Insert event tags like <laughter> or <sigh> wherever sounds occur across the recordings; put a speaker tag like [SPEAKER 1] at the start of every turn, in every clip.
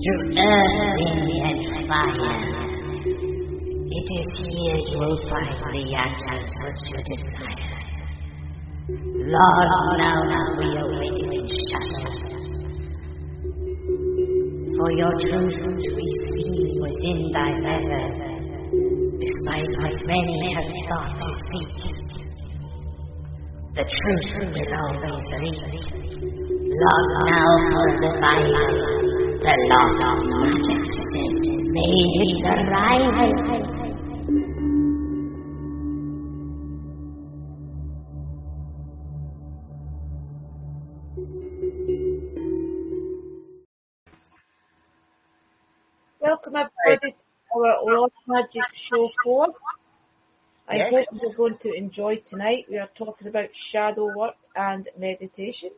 [SPEAKER 1] through earth, wind, and fire. It is here you will find the answers which you desire. Lord, now we are waiting in shadow. For your truth we see within thy letter, despite what many have thought to seek. The truth will always lead. Lord, now for the Bible, the lost majesty made its arrival.
[SPEAKER 2] Welcome everybody to our Lost Magic Show 4. I
[SPEAKER 3] Yes.
[SPEAKER 2] hope you're going to enjoy tonight. We are talking about shadow work and meditation.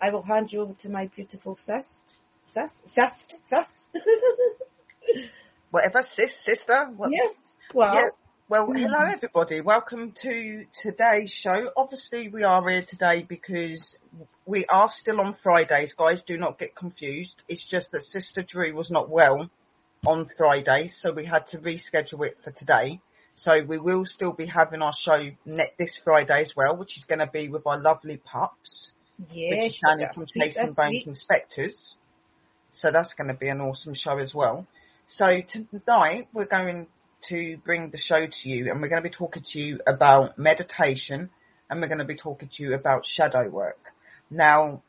[SPEAKER 2] I will hand you over to my beautiful sis. Sis? Sis? Sis? <laughs>
[SPEAKER 3] Whatever, sis, sister. What?
[SPEAKER 2] yes. Well,
[SPEAKER 3] Yeah. Well, mm. hello everybody. Welcome to today's show. Obviously, we are here today because we are still on Fridays, guys. Do not get confused. It's just that Sister Drew was not well on Friday, so we had to reschedule it for today. So we will still be having our show net this Friday as well, which is going to be with our lovely pups. which is Shannon from
[SPEAKER 2] Keep
[SPEAKER 3] Chase and
[SPEAKER 2] this
[SPEAKER 3] Bank. Inspectors. So that's going to be an awesome show as well. So tonight we're going to bring the show to you and we're going to be talking to you about meditation and we're going to be talking to you about shadow work. Now,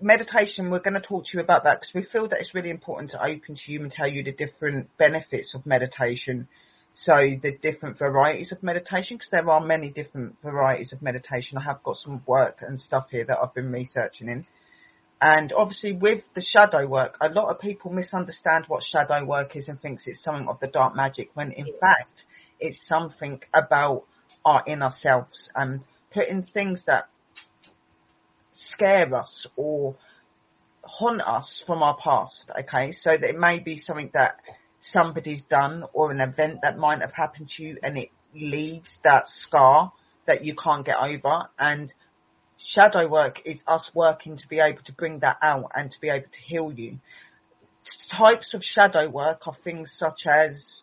[SPEAKER 3] meditation, we're going to talk to you about that because we feel that it's really important to open to you and tell you the different benefits of meditation. So the different varieties of meditation, because there are many different varieties of meditation. I have got some work and stuff here that I've been researching in. And obviously with the shadow work, a lot of people misunderstand what shadow work is and thinks it's something of the dark magic when in fact it's something about our inner selves and putting things that scare us or haunt us from our past, okay? So that it may be something that somebody's done or an event that might have happened to you and it leaves that scar that you can't get over and shadow work is us working to be able to bring that out and to be able to heal you. Types of shadow work are things such as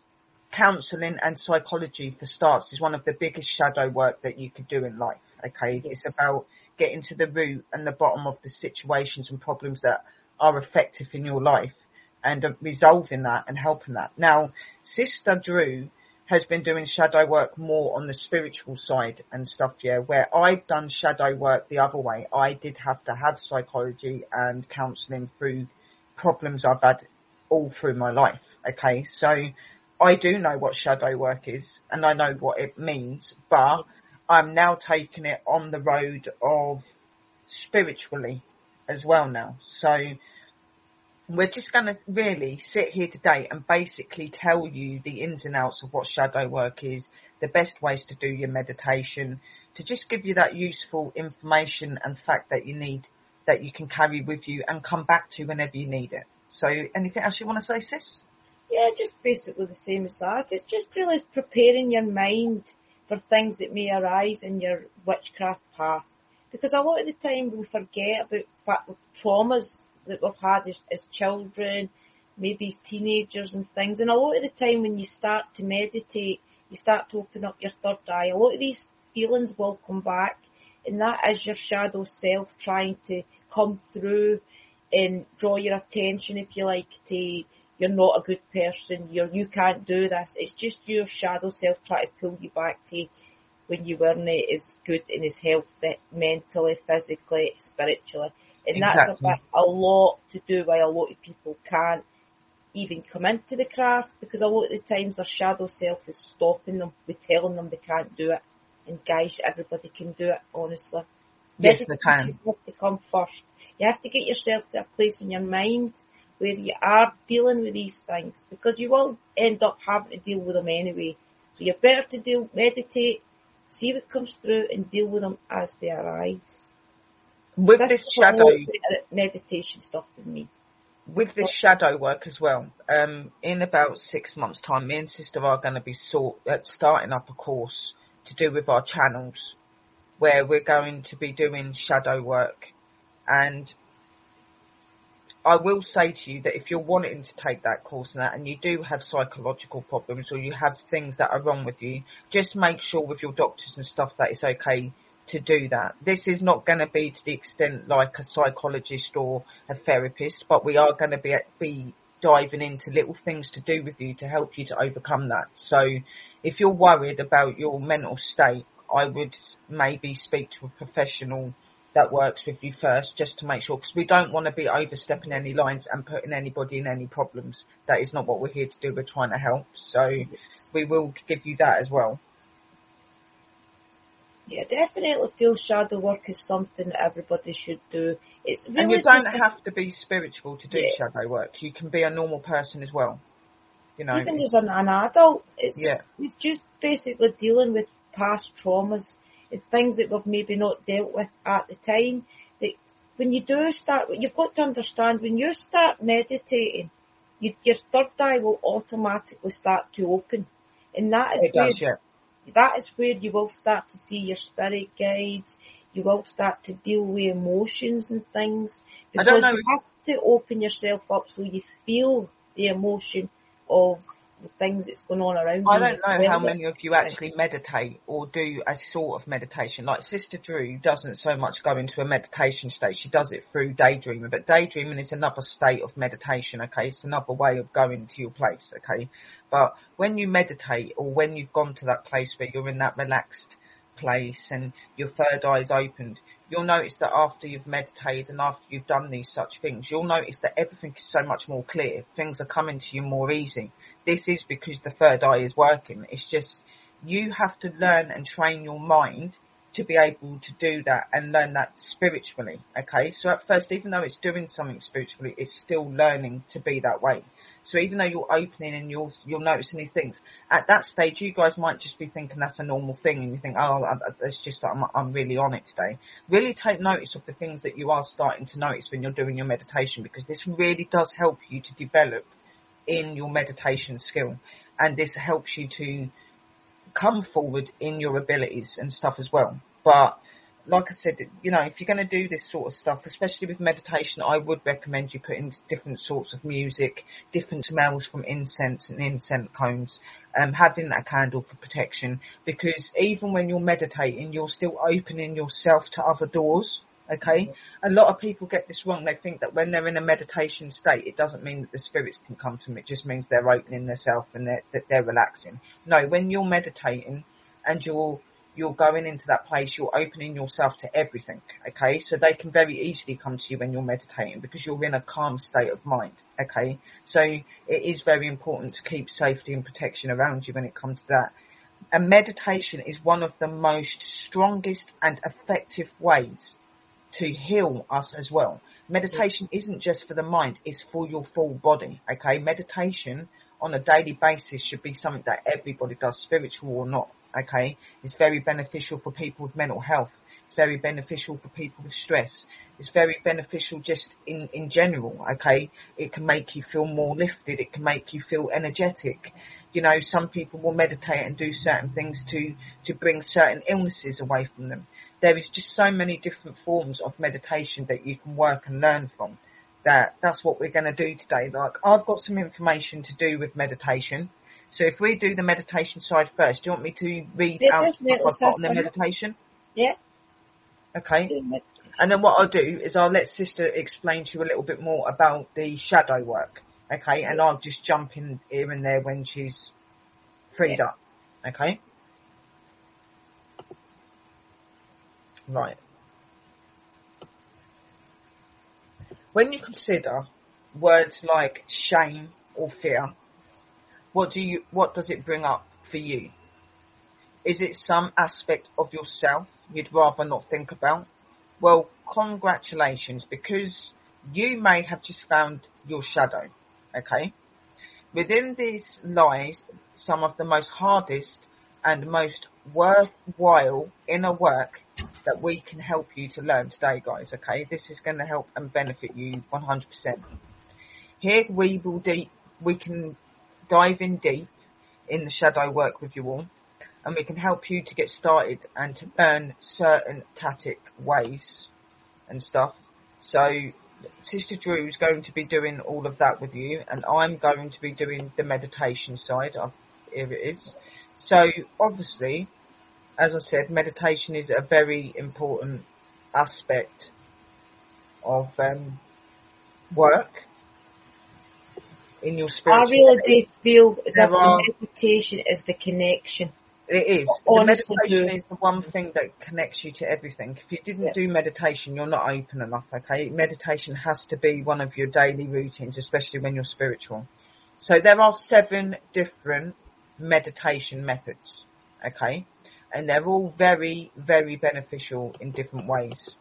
[SPEAKER 3] counselling and psychology for starts is one of the biggest shadow work that you could do in life. Okay. It's about getting to the root and the bottom of the situations and problems that are effective in your life and uh, resolving that and helping that. Now, Sister Drew has been doing shadow work more on the spiritual side and stuff, yeah, where I've done shadow work the other way. I did have to have psychology and counselling through problems I've had all through my life. Okay, so I do know what shadow work is and I know what it means, but I'm now taking it on the road of spiritually as well now. So we're just going to really sit here today and basically tell you the ins and outs of what shadow work is, the best ways to do your meditation, to just give you that useful information and fact that you need, that you can carry with you and come back to whenever you need it. So anything else you want to say, sis?
[SPEAKER 2] Yeah, just basically the same as that. It's just really preparing your mind for things that may arise in your witchcraft path. Because a lot of the time we forget about traumas that we've had as, as children, maybe as teenagers and things. And a lot of the time when you start to meditate, you start to open up your third eye. A lot of these feelings will come back, and that is your shadow self trying to come through and draw your attention, if you like, to you're not a good person, you're you can't do this. It's just your shadow self trying to pull you back to when you weren't as good and as healthy mentally, physically, spiritually. And that's a,
[SPEAKER 3] Exactly.
[SPEAKER 2] bit, a lot to do why a lot of people can't even come into the craft because a lot of the times their shadow self is stopping them with telling them they can't do it. And guys, everybody can do it, honestly.
[SPEAKER 3] Yes, they
[SPEAKER 2] Meditation
[SPEAKER 3] You
[SPEAKER 2] have to come first. You have to get yourself to a place in your mind where you are dealing with these things because you will end up having to deal with them anyway. So you're better to deal, meditate, see what comes through and deal with them as they arise.
[SPEAKER 3] With
[SPEAKER 2] That's
[SPEAKER 3] this shadow,
[SPEAKER 2] meditation stuff than me.
[SPEAKER 3] with this shadow work as well, um, in about six months' time, me and sister are going to be sort, uh, starting up a course to do with our channels, where we're going to be doing shadow work, and I will say to you that if you're wanting to take that course and that, and you do have psychological problems or you have things that are wrong with you, just make sure with your doctors and stuff that it's okay to do that. This is not going to be to the extent like a psychologist or a therapist, but we are going to be be diving into little things to do with you to help you to overcome that. So, if you're worried about your mental state, I would maybe speak to a professional that works with you first, just to make sure, because we don't want to be overstepping any lines and putting anybody in any problems. That is not what we're here to do. We're trying to help. So we will give you that as well.
[SPEAKER 2] Yeah, definitely feel shadow work is something that everybody should do. It's really
[SPEAKER 3] and you don't
[SPEAKER 2] just
[SPEAKER 3] have to be spiritual to do
[SPEAKER 2] Yeah.
[SPEAKER 3] shadow work. You can be a normal person as well. You know,
[SPEAKER 2] even as an, an adult, it's
[SPEAKER 3] Yeah.
[SPEAKER 2] it's just basically dealing with past traumas and things that we've maybe not dealt with at the time. That when you do start, you've got to understand when you start meditating, you, your third eye will automatically start to open, and that is
[SPEAKER 3] it does, yeah.
[SPEAKER 2] That is where you will start to see your spirit guides. You will start to deal with emotions and things because you have to open yourself up so you feel the emotion of things that's going on around
[SPEAKER 3] I don't know how many of you actually meditate or do a sort of meditation. Like Sister Drew doesn't so much go into a meditation state. She does it through daydreaming, but daydreaming is another state of meditation, okay? It's another way of going to your place, okay? But when you meditate or when you've gone to that place where you're in that relaxed place and your third eye is opened, you'll notice that after you've meditated and after you've done these such things, you'll notice that everything is so much more clear. Things are coming to you more easy. This is because the third eye is working. It's just you have to learn and train your mind to be able to do that and learn that spiritually. Okay, so at first, even though it's doing something spiritually, it's still learning to be that way. So even though you're opening and you're you're noticing these things, at that stage, you guys might just be thinking that's a normal thing, and you think, oh, it's just I'm I'm really on it today. Really take notice of the things that you are starting to notice when you're doing your meditation, because this really does help you to develop in your meditation skill, and this helps you to come forward in your abilities and stuff as well. But like I said, you know, if you're going to do this sort of stuff, especially with meditation, I would recommend you put in different sorts of music, different smells from incense and incense cones, um, having a candle for protection, because even when you're meditating, you're still opening yourself to other doors. Okay, a lot of people get this wrong. They think that when they're in a meditation state, it doesn't mean that the spirits can come to them. It just means they're opening themselves and they're, that they're relaxing. No, when you're meditating and you're you're going into that place, you're opening yourself to everything, okay? So they can very easily come to you when you're meditating because you're in a calm state of mind, okay? So it is very important to keep safety and protection around you when it comes to that. And meditation is one of the most strongest and effective ways to heal us as well. Meditation mm. isn't just for the mind, it's for your full body, okay? Meditation on a daily basis should be something that everybody does, spiritual or not, okay? It's very beneficial for people with mental health. It's very beneficial for people with stress. It's very beneficial just in, in general, okay? It can make you feel more lifted. It can make you feel energetic. You know, some people will meditate and do certain things to, to bring certain illnesses away from them. There is just so many different forms of meditation that you can work and learn from that that's what we're going to do today. Like I've got some information to do with meditation. So if we do the meditation side first, do you want me to read
[SPEAKER 2] Yeah,
[SPEAKER 3] out what I've got on the meditation?
[SPEAKER 2] Yeah.
[SPEAKER 3] Okay. And then what I'll do is I'll let Sister explain to you a little bit more about the shadow work. Okay. And I'll just jump in here and there when she's freed up. Okay. Right. When you consider words like shame or fear, what do you what does it bring up for you? Is it some aspect of yourself you'd rather not think about? Well, congratulations because you may have just found your shadow, okay? Within these lies some of the most hardest and most worthwhile inner work that we can help you to learn today, guys, okay? This is going to help and benefit you 100%. Here we will deep, we can dive in deep in the shadow work with you all and we can help you to get started and to learn certain tactic ways and stuff. So Sister Drew is going to be doing all of that with you, and I'm going to be doing the meditation side. Of, here it is. So obviously, as I said, meditation is a very important aspect of um, work in your spiritual.
[SPEAKER 2] I really do feel that
[SPEAKER 3] are-
[SPEAKER 2] meditation is the connection.
[SPEAKER 3] It is. The meditation is the one thing that connects you to everything. If you didn't
[SPEAKER 2] Yeah.
[SPEAKER 3] do meditation, you're not open enough, okay? Meditation has to be one of your daily routines, especially when you're spiritual. So there are seven different meditation methods, okay? And they're all very, very beneficial in different ways.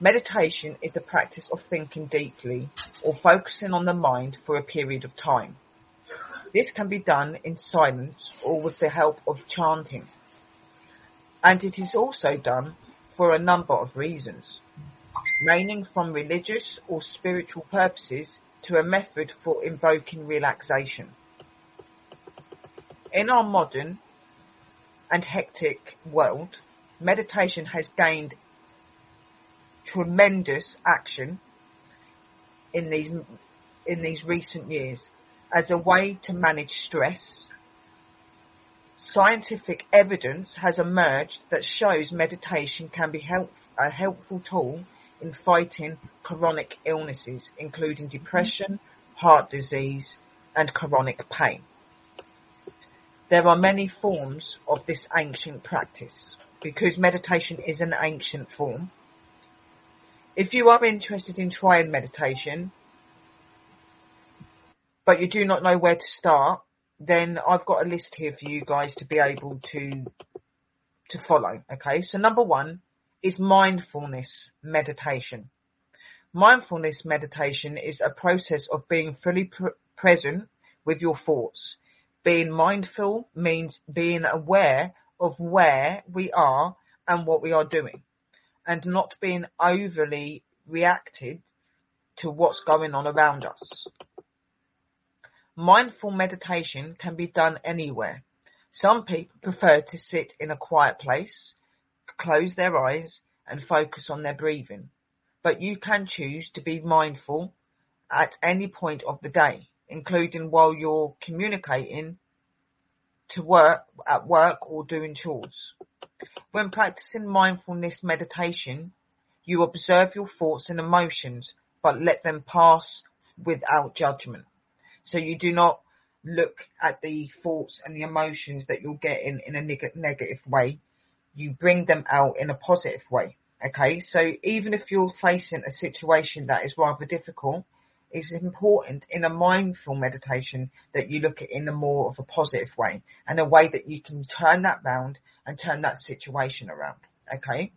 [SPEAKER 3] Meditation is the practice of thinking deeply or focusing on the mind for a period of time. This can be done in silence or with the help of chanting. And it is also done for a number of reasons, ranging from religious or spiritual purposes to a method for invoking relaxation. In our modern and hectic world, meditation has gained tremendous action in these in these recent years as a way to manage stress. Scientific evidence has emerged that shows meditation can be help, a helpful tool in fighting chronic illnesses, including depression, heart disease, and chronic pain. There are many forms of this ancient practice because meditation is an ancient form. If you are interested in trying meditation, but you do not know where to start, then I've got a list here for you guys to be able to to follow. Okay, so number one is mindfulness meditation. Mindfulness meditation is a process of being fully pr- present with your thoughts. Being mindful means being aware of where we are and what we are doing, and not being overly reacted to what's going on around us. Mindful meditation can be done anywhere. Some people prefer to sit in a quiet place, close their eyes, and focus on their breathing. But you can choose to be mindful at any point of the day, including while you're communicating to work, at work or doing chores. When practicing mindfulness meditation, you observe your thoughts and emotions, but let them pass without judgment. So you do not look at the thoughts and the emotions that you're getting in a neg- negative way. You bring them out in a positive way. Okay, so even if you're facing a situation that is rather difficult, it's important in a mindful meditation that you look at in a more of a positive way and a way that you can turn that round and turn that situation around. Okay.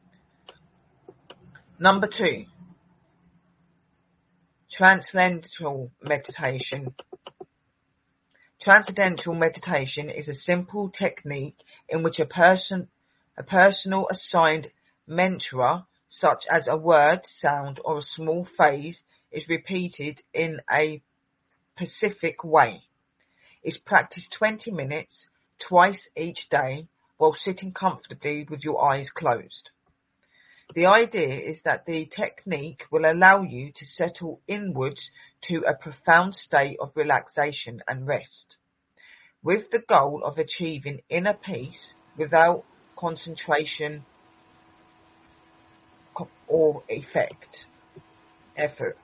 [SPEAKER 3] Number two, transcendental meditation. Transcendental meditation is a simple technique in which a person, a personal assigned mantra, such as a word, sound, or a small phrase, is repeated in a specific way. It's practiced 20 minutes, twice each day, while sitting comfortably with your eyes closed. The idea is that the technique will allow you to settle inwards to a profound state of relaxation and rest, with the goal of achieving inner peace without concentration or effect, effort.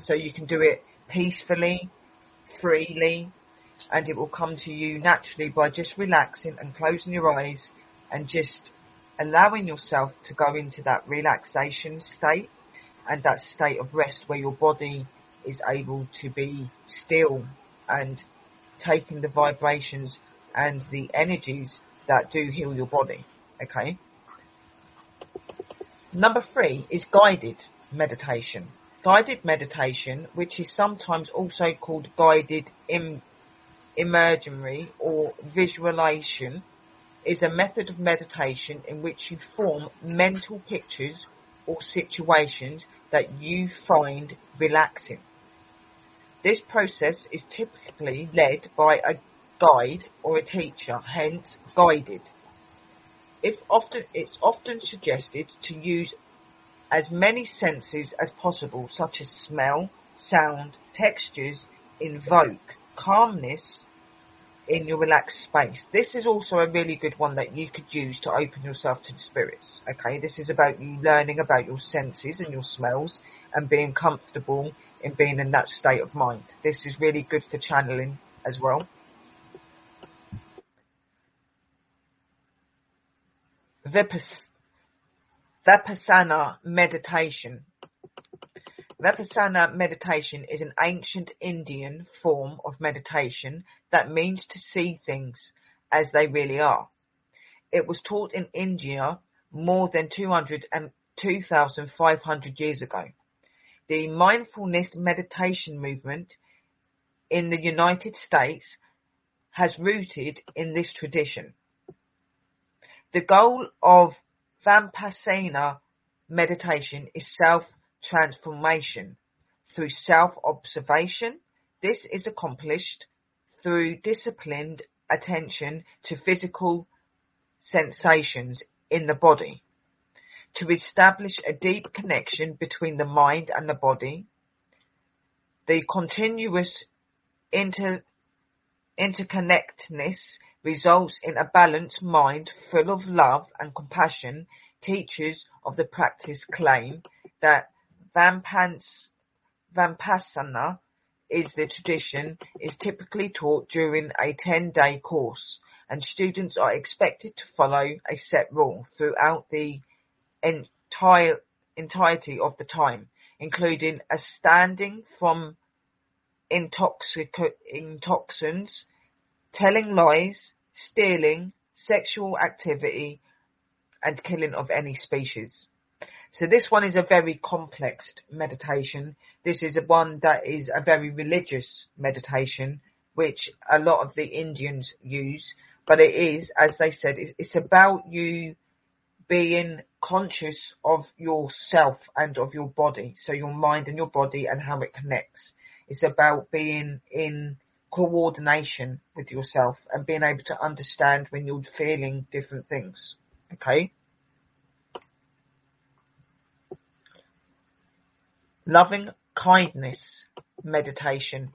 [SPEAKER 3] So you can do it peacefully, freely, and it will come to you naturally by just relaxing and closing your eyes and just allowing yourself to go into that relaxation state and that state of rest where your body is able to be still and taking the vibrations and the energies that do heal your body. Okay. Number three is guided meditation. Guided meditation, which is sometimes also called guided Im- imagery or visualization, is a method of meditation in which you form mental pictures or situations that you find relaxing. This process is typically led by a guide or a teacher, hence guided. Often, it's often suggested to use as many senses as possible, such as smell, sound, textures, invoke calmness in your relaxed space. This is also a really good one that you could use to open yourself to the spirits. Okay, this is about you learning about your senses and your smells and being comfortable in being in that state of mind. This is really good for channeling as well. Vipass- Vipassana meditation. Vipassana meditation is an ancient Indian form of meditation that means to see things as they really are. It was taught in India more than 200 and 2,500 years ago. The mindfulness meditation movement in the United States has rooted in this tradition. The goal of Vipassana meditation is self-transformation through self-observation. This is accomplished through disciplined attention to physical sensations in the body to establish a deep connection between the mind and the body. The continuous inter, interconnectedness results in a balanced mind full of love and compassion. Teachers of the practice claim that Vampas, Vipassana is the tradition is typically taught during a 10 day course and students are expected to follow a set rule throughout the entire entirety of the time, including a standing from intoxic- intoxicants, telling lies, stealing, sexual activity, and killing of any species. So this one is a very complex meditation. This is a one that is a very religious meditation, which a lot of the Indians use. But it is, as they said, it's about you being conscious of yourself and of your body. So your mind and your body and how it connects. It's about being in coordination with yourself and being able to understand when you're feeling different things. Okay? Loving kindness meditation.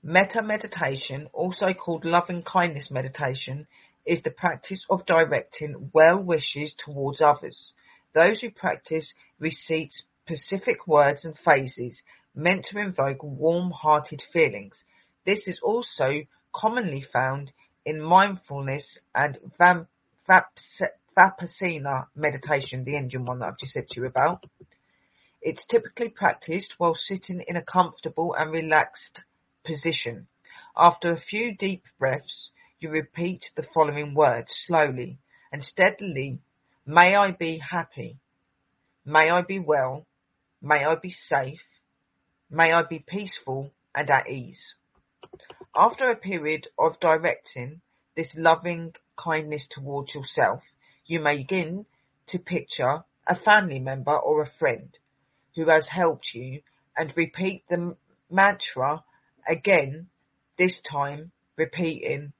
[SPEAKER 3] Metta meditation, also called loving kindness meditation, is the practice of directing well wishes towards others. Those who practice recite specific words and phrases meant to invoke warm-hearted feelings. This is also commonly found in mindfulness and Vipassana meditation, the Indian one that I've just said to you about. It's typically practiced while sitting in a comfortable and relaxed position. After a few deep breaths, you repeat the following words slowly and steadily. May I be happy. May I be well. May I be safe. May I be peaceful and at ease. After a period of directing this loving kindness towards yourself, you may begin to picture a family member or a friend who has helped you and repeat the mantra again, this time repeating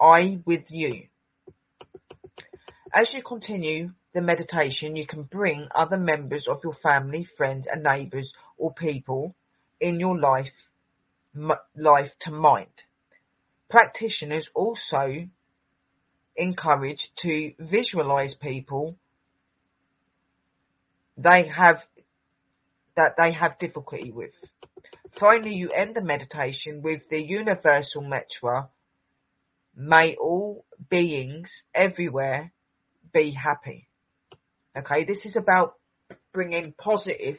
[SPEAKER 3] I with you. As you continue the meditation, you can bring other members of your family, friends and neighbours or people in your life, life to mind. Practitioners also encourage to visualize people they have that they have difficulty with. Finally, you end the meditation with the universal mantra May all beings everywhere be happy. Okay, this is about bringing positive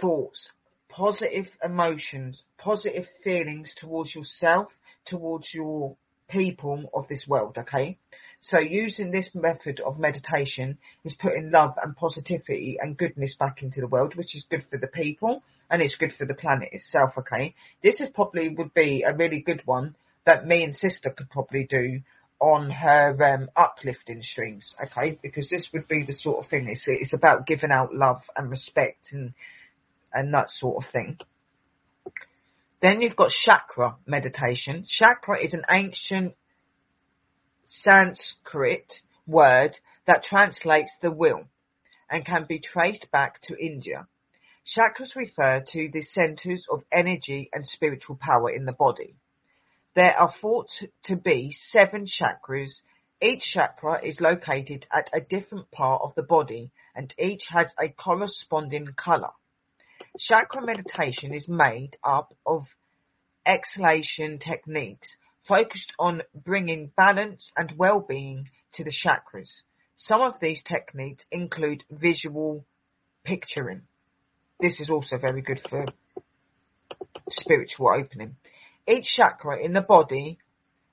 [SPEAKER 3] thoughts, positive emotions, positive feelings towards yourself, towards your people of this world, okay? So using this method of meditation is putting love and positivity and goodness back into the world, which is good for the people and it's good for the planet itself, okay? This is probably would be a really good one that me and sister could probably do on her um, uplifting streams, okay? Because this would be the sort of thing. It's, it's about giving out love and respect and and that sort of thing. Then you've got chakra meditation. Chakra is an ancient Sanskrit word that translates the will and can be traced back to India. Chakras refer to the centers of energy and spiritual power in the body. There are thought to be seven chakras. Each chakra is located at a different part of the body and each has a corresponding color. Chakra meditation is made up of exhalation techniques focused on bringing balance and well-being to the chakras. Some of these techniques include visual picturing. This is also very good for spiritual opening. Each chakra in the body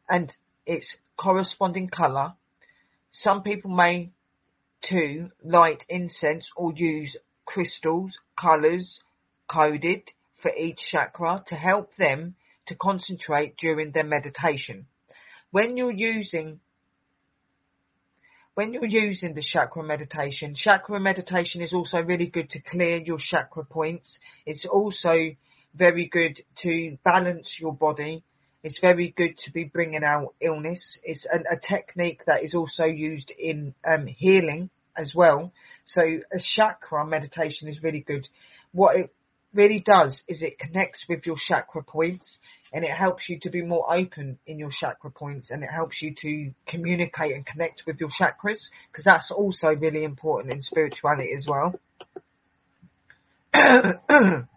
[SPEAKER 3] and its corresponding color. Some people may too light incense or use crystals, colors coded for each chakra to help them to concentrate during their meditation. When you're using when you're using the chakra meditation, chakra meditation is also really good to clear your chakra points. It's also very good to balance your body. It's very good to be bringing out illness. It's a, a technique that is also used in um, healing as well. So a chakra meditation is really good. What it really does is it connects with your chakra points and it helps you to be more open in your chakra points and it helps you to communicate and connect with your chakras because that's also really important in spirituality as well. <clears throat> <coughs>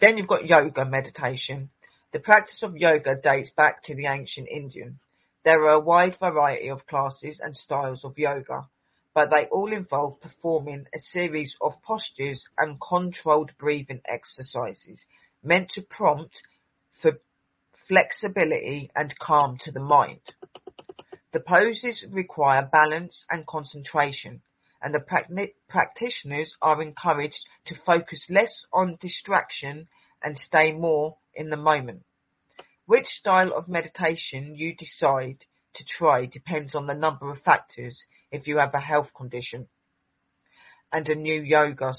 [SPEAKER 3] then you've got yoga meditation. The practice of yoga dates back to the ancient Indian. There are a wide variety of classes and styles of yoga but they all involve performing a series of postures and controlled breathing exercises meant to prompt for flexibility and calm to the mind. The poses require balance and concentration, and the practitioners are encouraged to focus less on distraction and stay more in the moment. Which style of meditation you decide to try depends on the number of factors if you have a health condition and a new yoga.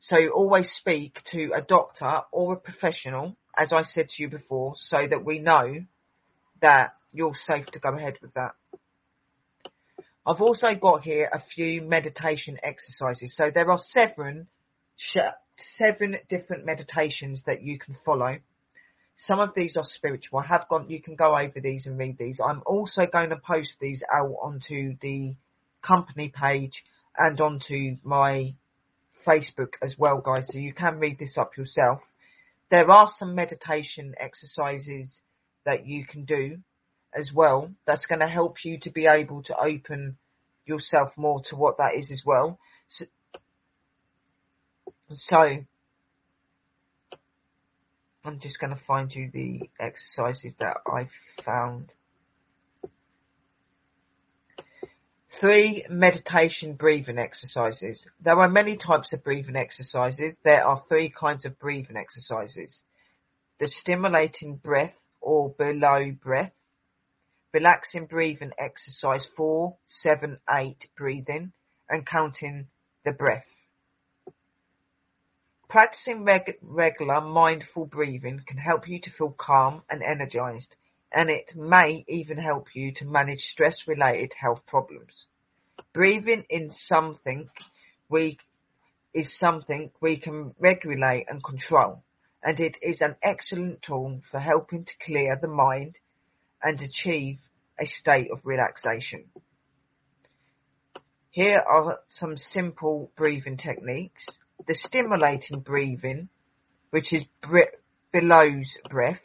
[SPEAKER 3] So always speak to a doctor or a professional, as I said to you before, so that we know that you're safe to go ahead with that. I've also got here a few meditation exercises. So there are seven, seven different meditations that you can follow. Some of these are spiritual. I have gone, you can go over these and read these. I'm also going to post these out onto the company page and onto my Facebook as well, guys, so you can read this up yourself. There are some meditation exercises that you can do as well. That's going to help you to be able to open yourself more to what that is as well. So, so I'm just going to find you the exercises that I found. Three meditation breathing exercises. There are many types of breathing exercises. There are three kinds of breathing exercises. The stimulating breath or below breath, relaxing breathing exercise four, seven, eight breathing and counting the breath. Practicing reg- regular mindful breathing can help you to feel calm and energized, and it may even help you to manage stress related health problems. Breathing in something we is something we can regulate and control, and it is an excellent tool for helping to clear the mind and achieve a state of relaxation. Here are some simple breathing techniques the stimulating breathing, which is bellows breath.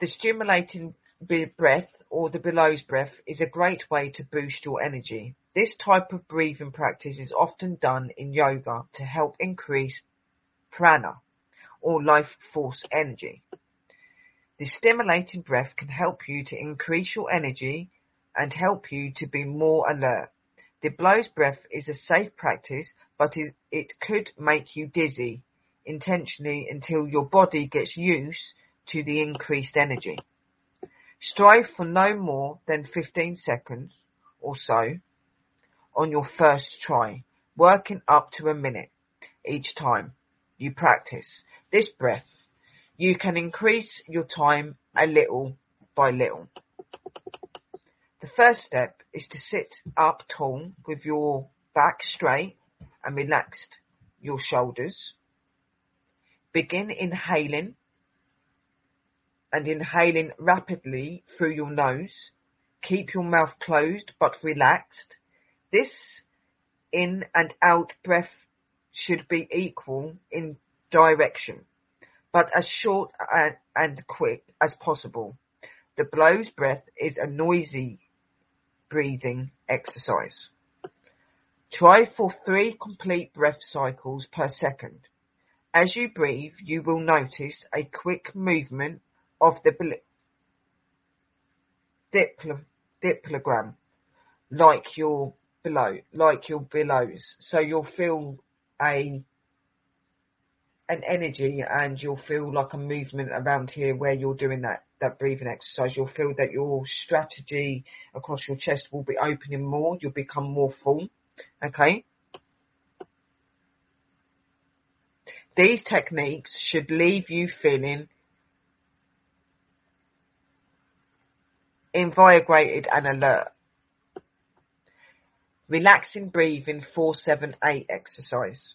[SPEAKER 3] The stimulating breath or the bellows breath is a great way to boost your energy. This type of breathing practice is often done in yoga to help increase prana or life force energy. The stimulating breath can help you to increase your energy and help you to be more alert. The bellows breath is a safe practice, but it could make you dizzy intentionally until your body gets used to the increased energy. Strive for no more than 15 seconds or so on your first try, working up to a minute each time you practice this breath. You can increase your time a little by little. The first step is to sit up tall with your back straight and relaxed your shoulders. Begin inhaling and inhaling rapidly through your nose. Keep your mouth closed but relaxed. This in and out breath should be equal in direction, but as short and quick as possible. The bellows breath is a noisy breathing exercise. Try for three complete breath cycles per second. As you breathe, you will notice a quick movement of the diaphragm, like your below, like your bellows. So you'll feel a an energy and you'll feel like a movement around here where you're doing that that breathing exercise. You'll feel that your strategy across your chest will be opening more. You'll become more full. Okay. These techniques should leave you feeling invigorated and alert. Relaxing breathing 478 exercise.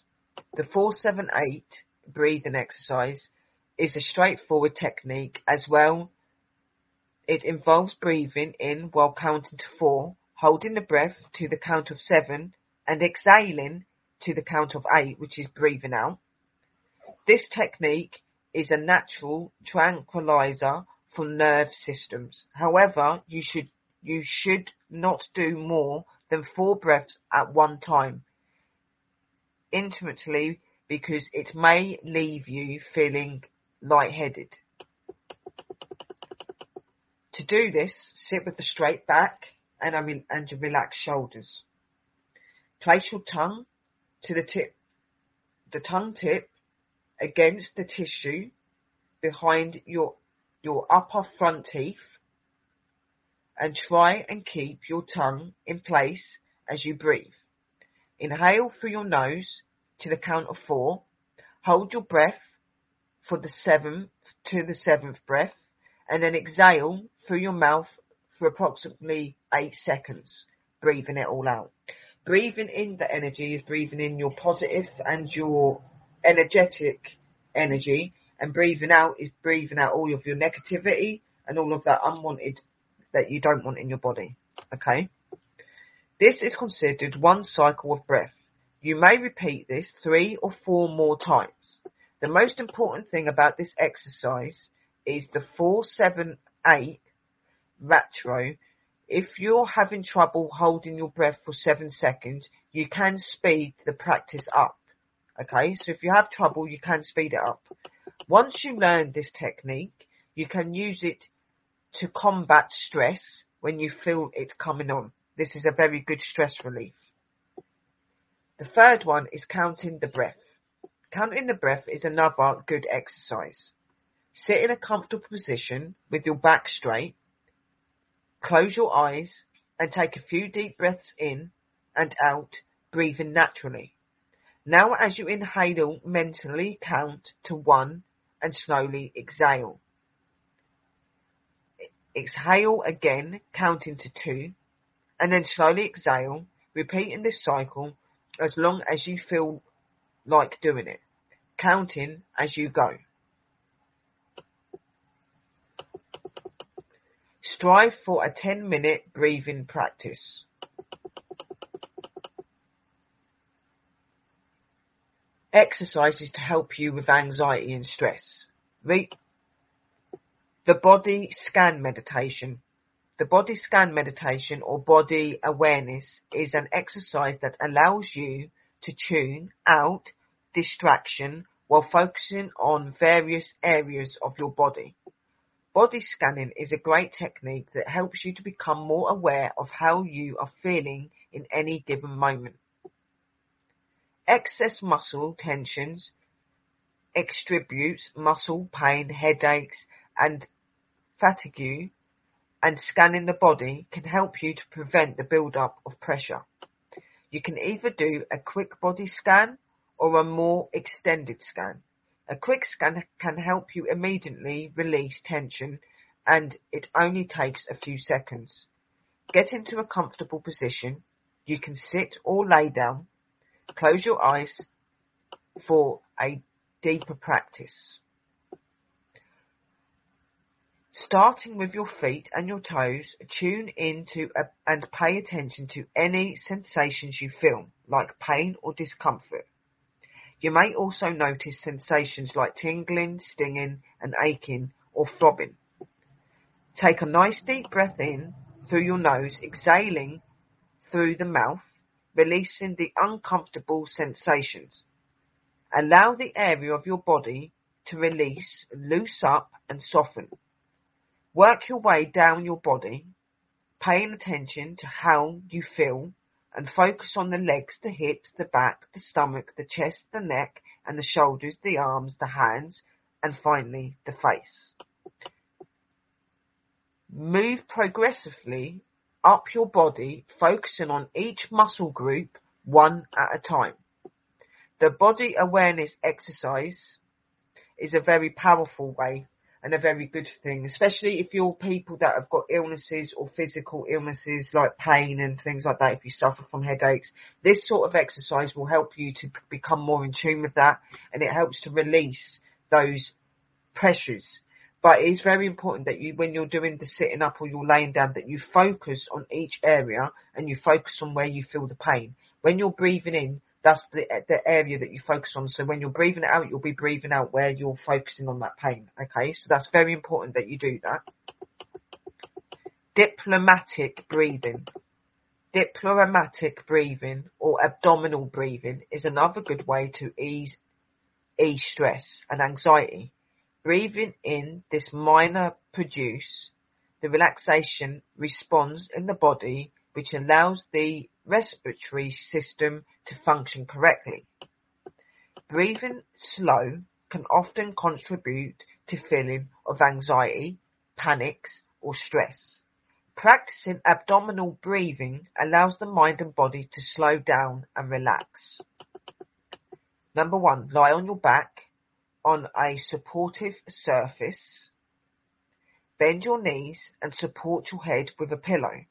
[SPEAKER 3] The 478 breathing exercise is a straightforward technique as well. It involves breathing in while counting to four, holding the breath to the count of seven, and exhaling to the count of eight, which is breathing out. This technique is a natural tranquilizer for nerve systems. However, you should you should not do more than four breaths at one time intimately because it may leave you feeling lightheaded. To do this, sit with a straight back and, and relaxed shoulders. Place your tongue to the tip, the tongue tip against the tissue behind your your upper front teeth and try and keep your tongue in place as you breathe. Inhale through your nose to the count of four. Hold your breath for the seventh to the seventh breath and then exhale through your mouth for approximately eight seconds, breathing it all out. Breathing in the energy is breathing in your positive and your energetic energy and breathing out is breathing out all of your negativity and all of that unwanted that you don't want in your body. Okay? This is considered one cycle of breath. You may repeat this three or four more times. The most important thing about this exercise is the 478 retro. If you're having trouble holding your breath for seven seconds, you can speed the practice up. Okay, so if you have trouble, you can speed it up. Once you learn this technique, you can use it to combat stress when you feel it coming on. This is a very good stress relief. The third one is counting the breath. Counting the breath is another good exercise. Sit in a comfortable position with your back straight. Close your eyes and take a few deep breaths in and out, breathing naturally. Now as you inhale, mentally count to one and slowly exhale. Exhale again, counting to two, and then slowly exhale, repeating this cycle as long as you feel like doing it, counting as you go. Strive for a 10 minute breathing practice. Exercises to help you with anxiety and stress. The body scan meditation. The body scan meditation or body awareness is an exercise that allows you to tune out distraction while focusing on various areas of your body. Body scanning is a great technique that helps you to become more aware of how you are feeling in any given moment. Excess muscle tensions, extributes, muscle pain, headaches, and fatigue and scanning the body can help you to prevent the build-up of pressure. You can either do a quick body scan or a more extended scan. A quick scan can help you immediately release tension and it only takes a few seconds. Get into a comfortable position. You can sit or lay down. Close your eyes for a deeper practice. Starting with your feet and your toes, tune into a, and pay attention to any sensations you feel, like pain or discomfort. You may also notice sensations like tingling, stinging, and aching or throbbing. Take a nice deep breath in through your nose, exhaling through the mouth, releasing the uncomfortable sensations. Allow the area of your body to release, loose up, and soften. Work your way down your body, paying attention to how you feel and focus on the legs, the hips, the back, the stomach, the chest, the neck, and the shoulders, the arms, the hands, and finally the face. Move progressively up your body, focusing on each muscle group one at a time. The body awareness exercise is a very powerful way and a very good thing, especially if you're people that have got illnesses or physical illnesses like pain and things like that. If you suffer from headaches, this sort of exercise will help you to become more in tune with that and it helps to release those pressures but it is very important that you, when you're doing the sitting up or you're laying down, that you focus on each area and you focus on where you feel the pain. When you're breathing in, that's the, the area that you focus on. So when you're breathing it out, you'll be breathing out where you're focusing on that pain. Okay, so that's very important that you do that. Diaphragmatic breathing. Diaphragmatic breathing or abdominal breathing is another good way to ease ease stress and anxiety. Breathing in this minor produce the relaxation response in the body which allows the respiratory system to function correctly. Breathing slow can often contribute to feeling of anxiety, panics, or stress. Practicing abdominal breathing allows the mind and body to slow down and relax. Number one, lie on your back on a supportive surface. Bend your knees and support your head with a pillow.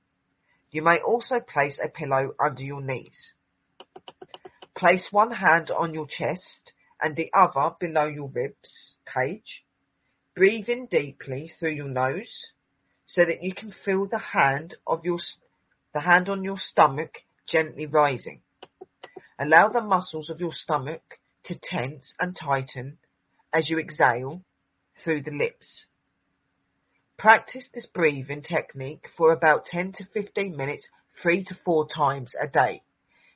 [SPEAKER 3] You may also place a pillow under your knees. Place one hand on your chest and the other below your ribs cage. Breathe in deeply through your nose so that you can feel the hand of your the hand on your stomach gently rising. Allow the muscles of your stomach to tense and tighten as you exhale through the lips. Practice this breathing technique for about 10 to 15 minutes, three to four times a day,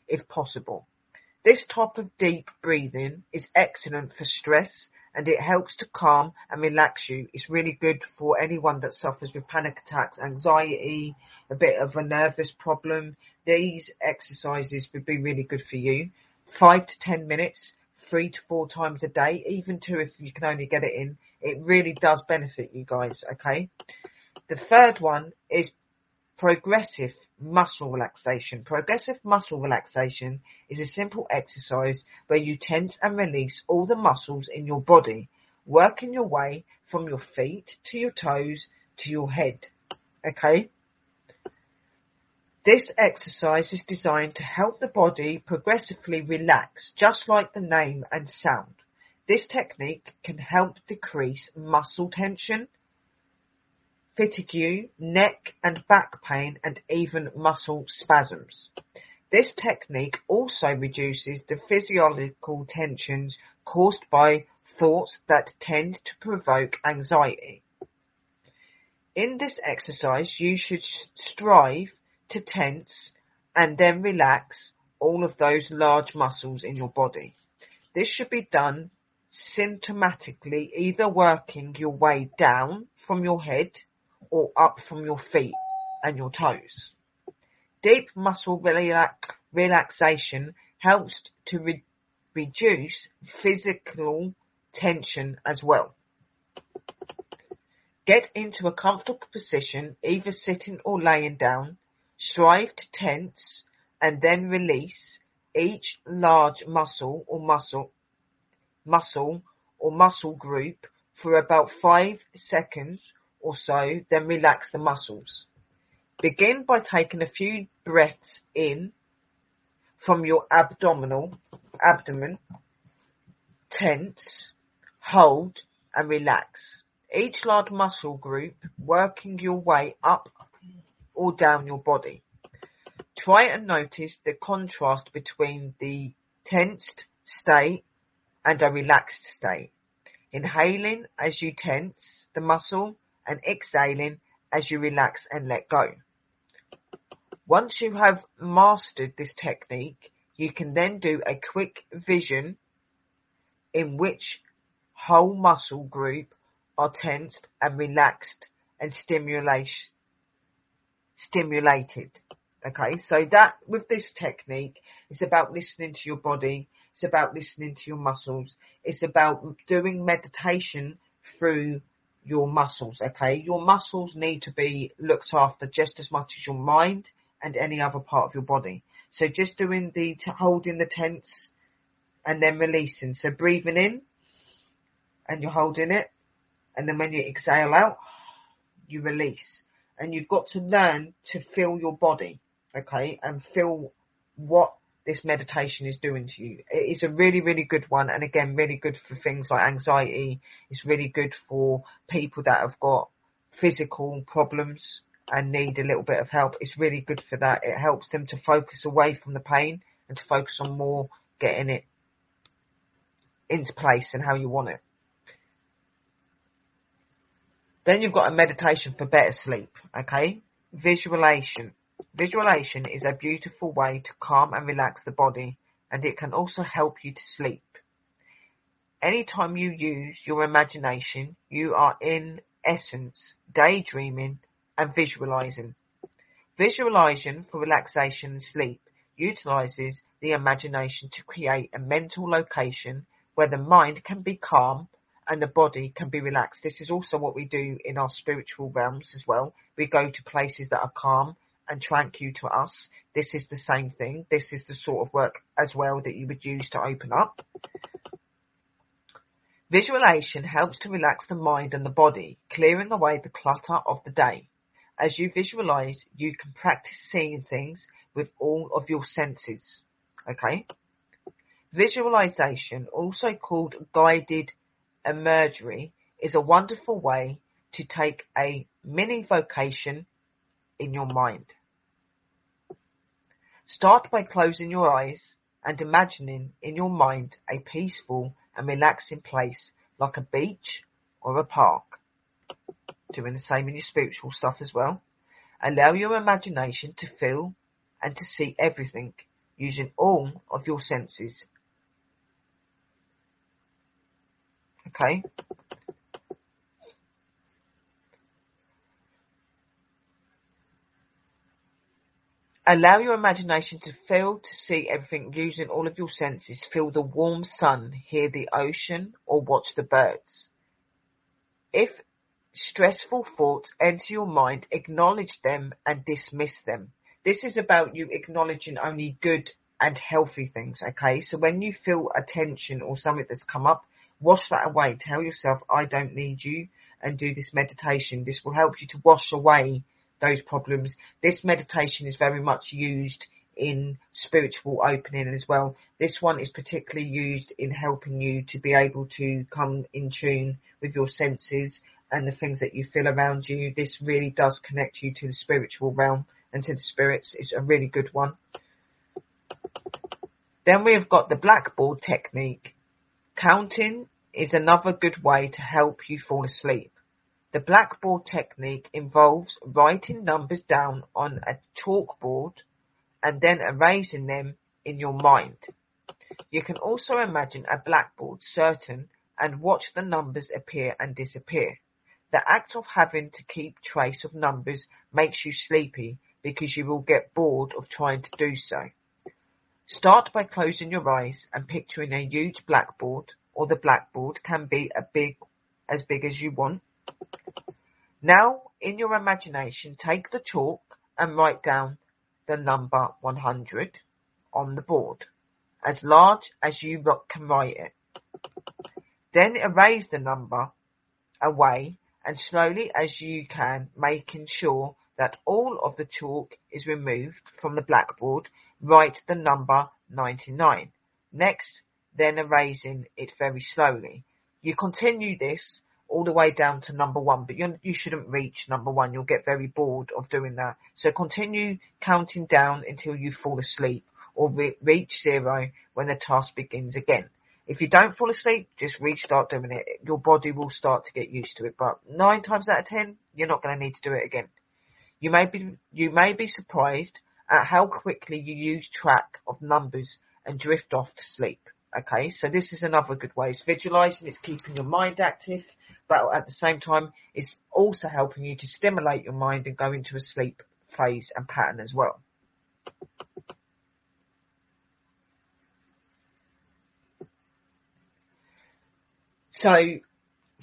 [SPEAKER 3] if possible. This type of deep breathing is excellent for stress and it helps to calm and relax you. It's really good for anyone that suffers with panic attacks, anxiety, a bit of a nervous problem. These exercises would be really good for you. Five to ten minutes three to four times a day, even two if you can only get it in. It really does benefit you guys, okay? The third one is progressive muscle relaxation. Progressive muscle relaxation is a simple exercise where you tense and release all the muscles in your body, working your way from your feet to your toes to your head. Okay? This exercise is designed to help the body progressively relax, just like the name and sound. This technique can help decrease muscle tension, fatigue, neck and back pain, and even muscle spasms. This technique also reduces the physiological tensions caused by thoughts that tend to provoke anxiety. In this exercise, you should strive to tense and then relax all of those large muscles in your body. This should be done symptomatically, either working your way down from your head or up from your feet and your toes. Deep muscle relax- relaxation helps to re- reduce physical tension as well. Get into a comfortable position, either sitting or laying down, Strive to tense and then release each large muscle or muscle muscle or muscle group for about five seconds or so, then relax the muscles. Begin by taking a few breaths in from your abdominal abdomen, tense, hold and relax. Each large muscle group working your way up or down your body. Try and notice the contrast between the tensed state and a relaxed state. Inhaling as you tense the muscle and exhaling as you relax and let go. Once you have mastered this technique, you can then do a quick vision in which whole muscle group are tensed and relaxed and stimulated. Okay, so that with this technique, it's about listening to your body, it's about listening to your muscles, it's about doing meditation through your muscles. Okay, your muscles need to be looked after just as much as your mind and any other part of your body. So just doing the holding the tense and then releasing. So breathing in and you're holding it, and then when you exhale out, you release. And you've got to learn to feel your body, okay, and feel what this meditation is doing to you. It is a really, really good one, and again, really good for things like anxiety. It's really good for people that have got physical problems and need a little bit of help. It's really good for that. It helps them to focus away from the pain and to focus on more getting it into place and how you want it. Then you've got a meditation for better sleep, okay? Visualization. Visualization is a beautiful way to calm and relax the body and it can also help you to sleep. Anytime you use your imagination, you are in essence daydreaming and visualizing. Visualization for relaxation and sleep utilizes the imagination to create a mental location where the mind can be calm and the body can be relaxed. This is also what we do in our spiritual realms as well. We go to places that are calm and tranquil to us. This is the same thing. This is the sort of work as well that you would use to open up. Visualization helps to relax the mind and the body, clearing away the clutter of the day. As you visualize, you can practice seeing things with all of your senses. Okay? Visualization, also called guided imagery is a wonderful way to take a mini vocation in your mind. Start by closing your eyes and imagining in your mind a peaceful and relaxing place like a beach or a park. Doing the same in your spiritual stuff as well. Allow your imagination to feel and to see everything using all of your senses Okay. Allow your imagination to feel, to see everything using all of your senses. Feel the warm sun, hear the ocean, or watch the birds. If stressful thoughts enter your mind, acknowledge them and dismiss them. This is about you acknowledging only good and healthy things, okay? So when you feel a tension or something that's come up, wash that away. Tell yourself, I don't need you and do this meditation. This will help you to wash away those problems. This meditation is very much used in spiritual opening as well. This one is particularly used in helping you to be able to come in tune with your senses and the things that you feel around you. This really does connect you to the spiritual realm and to the spirits. It's a really good one. Then we have got the blackboard technique. Counting is another good way to help you fall asleep. The blackboard technique involves writing numbers down on a chalkboard and then erasing them in your mind. You can also imagine a blackboard certain and watch the numbers appear and disappear. The act of having to keep trace of numbers makes you sleepy because you will get bored of trying to do so. Start by closing your eyes and picturing a huge blackboard, or the blackboard can be a big, as big as you want. Now, in your imagination, take the chalk and write down the number 100 on the board, as large as you can write it. Then erase the number away and slowly as you can, making sure that all of the chalk is removed from the blackboard, write the number 99. Next, then erasing it very slowly. You continue this all the way down to number one, but you, you shouldn't reach number one. You'll get very bored of doing that. So continue counting down until you fall asleep or re- reach zero when the task begins again. If you don't fall asleep, just restart doing it. Your body will start to get used to it, but nine times out of ten, you're not going to need to do it again. You may be, you may be surprised at how quickly you lose track of numbers and drift off to sleep. Okay, so this is another good way. It's visualizing, it's keeping your mind active, but at the same time, it's also helping you to stimulate your mind and go into a sleep phase and pattern as well. So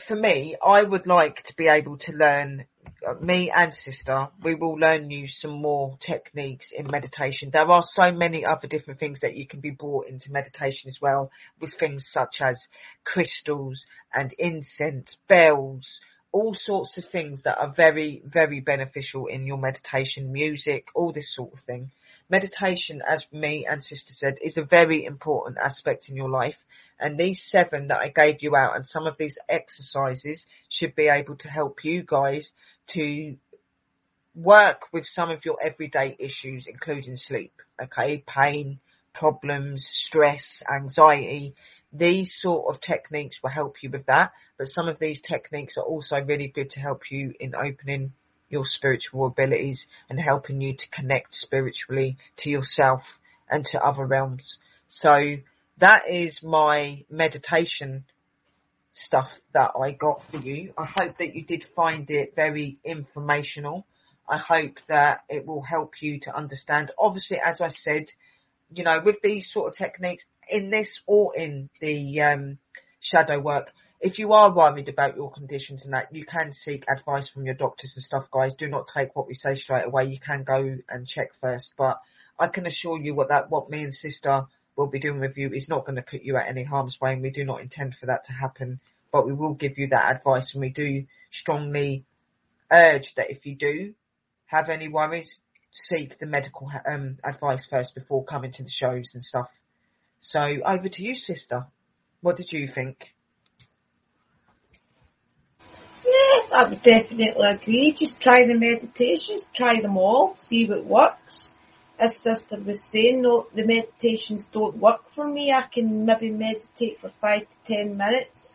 [SPEAKER 3] for me, I would like to be able to learn, uh, me and sister, we will learn you some more techniques in meditation. There are so many other different things that you can be brought into meditation as well, with things such as crystals and incense, bells, all sorts of things that are very, very beneficial in your meditation, music, all this sort of thing. Meditation, as me and sister said, is a very important aspect in your life and these seven that I gave you out and some of these exercises should be able to help you guys to work with some of your everyday issues, including sleep, okay, pain, problems, stress, anxiety. These sort of techniques will help you with that, but some of these techniques are also really good to help you in opening your spiritual abilities and helping you to connect spiritually to yourself and to other realms. So that is my meditation stuff that I got for you. I hope that you did find it very informational. I hope that it will help you to understand. Obviously, as I said, you know, with these sort of techniques in this or in the um, shadow work, if you are worried about your conditions and that, you can seek advice from your doctors and stuff, guys. Do not take what we say straight away. You can go and check first, but I can assure you what that, what me and sister will be doing with you is not going to put you at any harm's way and we do not intend for that to happen. But we will give you that advice and we do strongly urge that if you do have any worries, seek the medical um, advice first before coming to the shows and stuff. So over to you, sister. What did you think?
[SPEAKER 2] Yeah, I would definitely agree. Just try the meditations, try them all, see what works as sister was saying, no, the meditations don't work for me. I can maybe meditate for five to ten minutes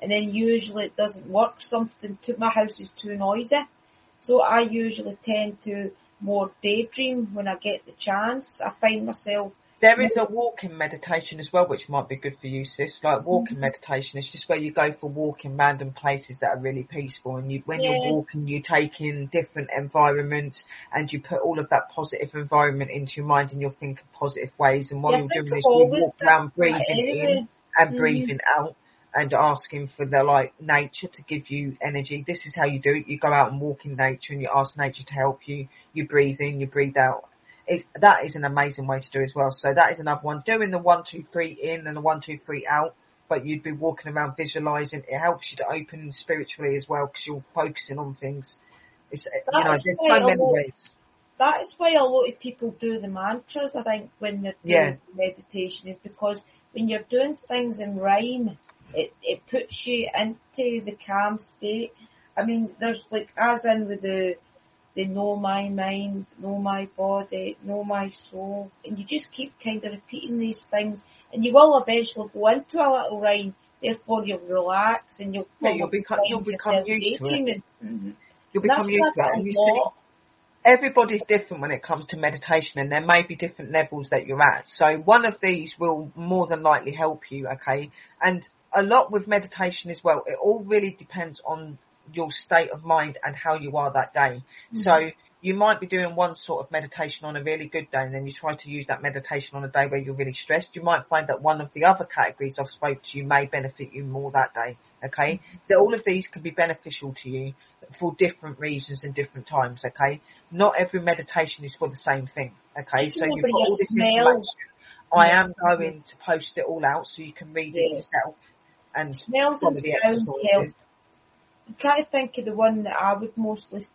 [SPEAKER 2] and then usually it doesn't work. Something to my house is too noisy. So I usually tend to more daydream when I get the chance. I find myself
[SPEAKER 3] there is a walking meditation as well, which might be good for you, sis. Like walking mm-hmm. meditation, it's just where you go for walking in random places that are really peaceful, and you, when yeah. you're walking, you take in different environments, and you put all of that positive environment into your mind, and you'll think of positive ways. And while yeah, you're doing this, you walk around breathing in and mm-hmm. breathing out, and asking for the like nature to give you energy. This is how you do it. You go out and walk in nature, and you ask nature to help you. You breathe in, you breathe out it, that is an amazing way to do as well. So that is another one. Doing the one, two, three in and the one, two, three out, but you'd be walking around visualizing. It helps you to open spiritually as well because you're focusing on things. It's, you know, there's so many lot, ways.
[SPEAKER 2] That is why a lot of people do the mantras, I think, when they're doing yeah. meditation is because when you're doing things in rhyme, it, it puts you into the calm state. I mean, there's like, as in with the, they know my mind, know my body, know my soul. And you just keep kind of repeating these things and you will eventually go into a little rhyme. Therefore you'll relax and you'll,
[SPEAKER 3] yeah, you'll become, you'll become used to it. mm-hmm. You'll become used to it. And you see, everybody's different when it comes to meditation and there may be different levels that you're at. So one of these will more than likely help you, okay? And a lot with meditation as well, it all really depends on your state of mind and how you are that day. Mm-hmm. So you might be doing one sort of meditation on a really good day and then you try to use that meditation on a day where you're really stressed. You might find that one of the other categories I've spoke to you may benefit you more that day. Okay. Mm-hmm. That all of these can be beneficial to you for different reasons and different times. Okay. Not every meditation is for the same thing. Okay. So you've got all this information. I am going to post it all out so you can read it yourself and
[SPEAKER 2] smells and sounds help I'm trying to think of the one that I would mostly.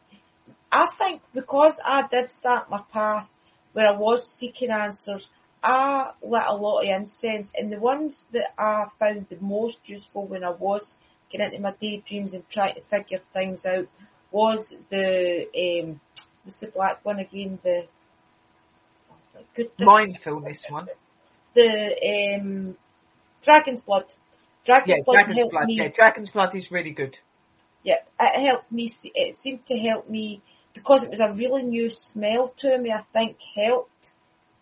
[SPEAKER 2] I think because I did start my path where I was seeking answers, I lit a lot of incense, and the ones that I found the most useful when I was getting into my daydreams and trying to figure things out was the um, what's the black one again? The oh, good
[SPEAKER 3] mindfulness one.
[SPEAKER 2] The um, dragon's blood. Dragon's
[SPEAKER 3] yeah,
[SPEAKER 2] blood
[SPEAKER 3] dragon's
[SPEAKER 2] helped
[SPEAKER 3] blood.
[SPEAKER 2] me.
[SPEAKER 3] Yeah, dragon's blood is really good.
[SPEAKER 2] Yeah, it helped me. It seemed to help me because it was a really new smell to me. I think helped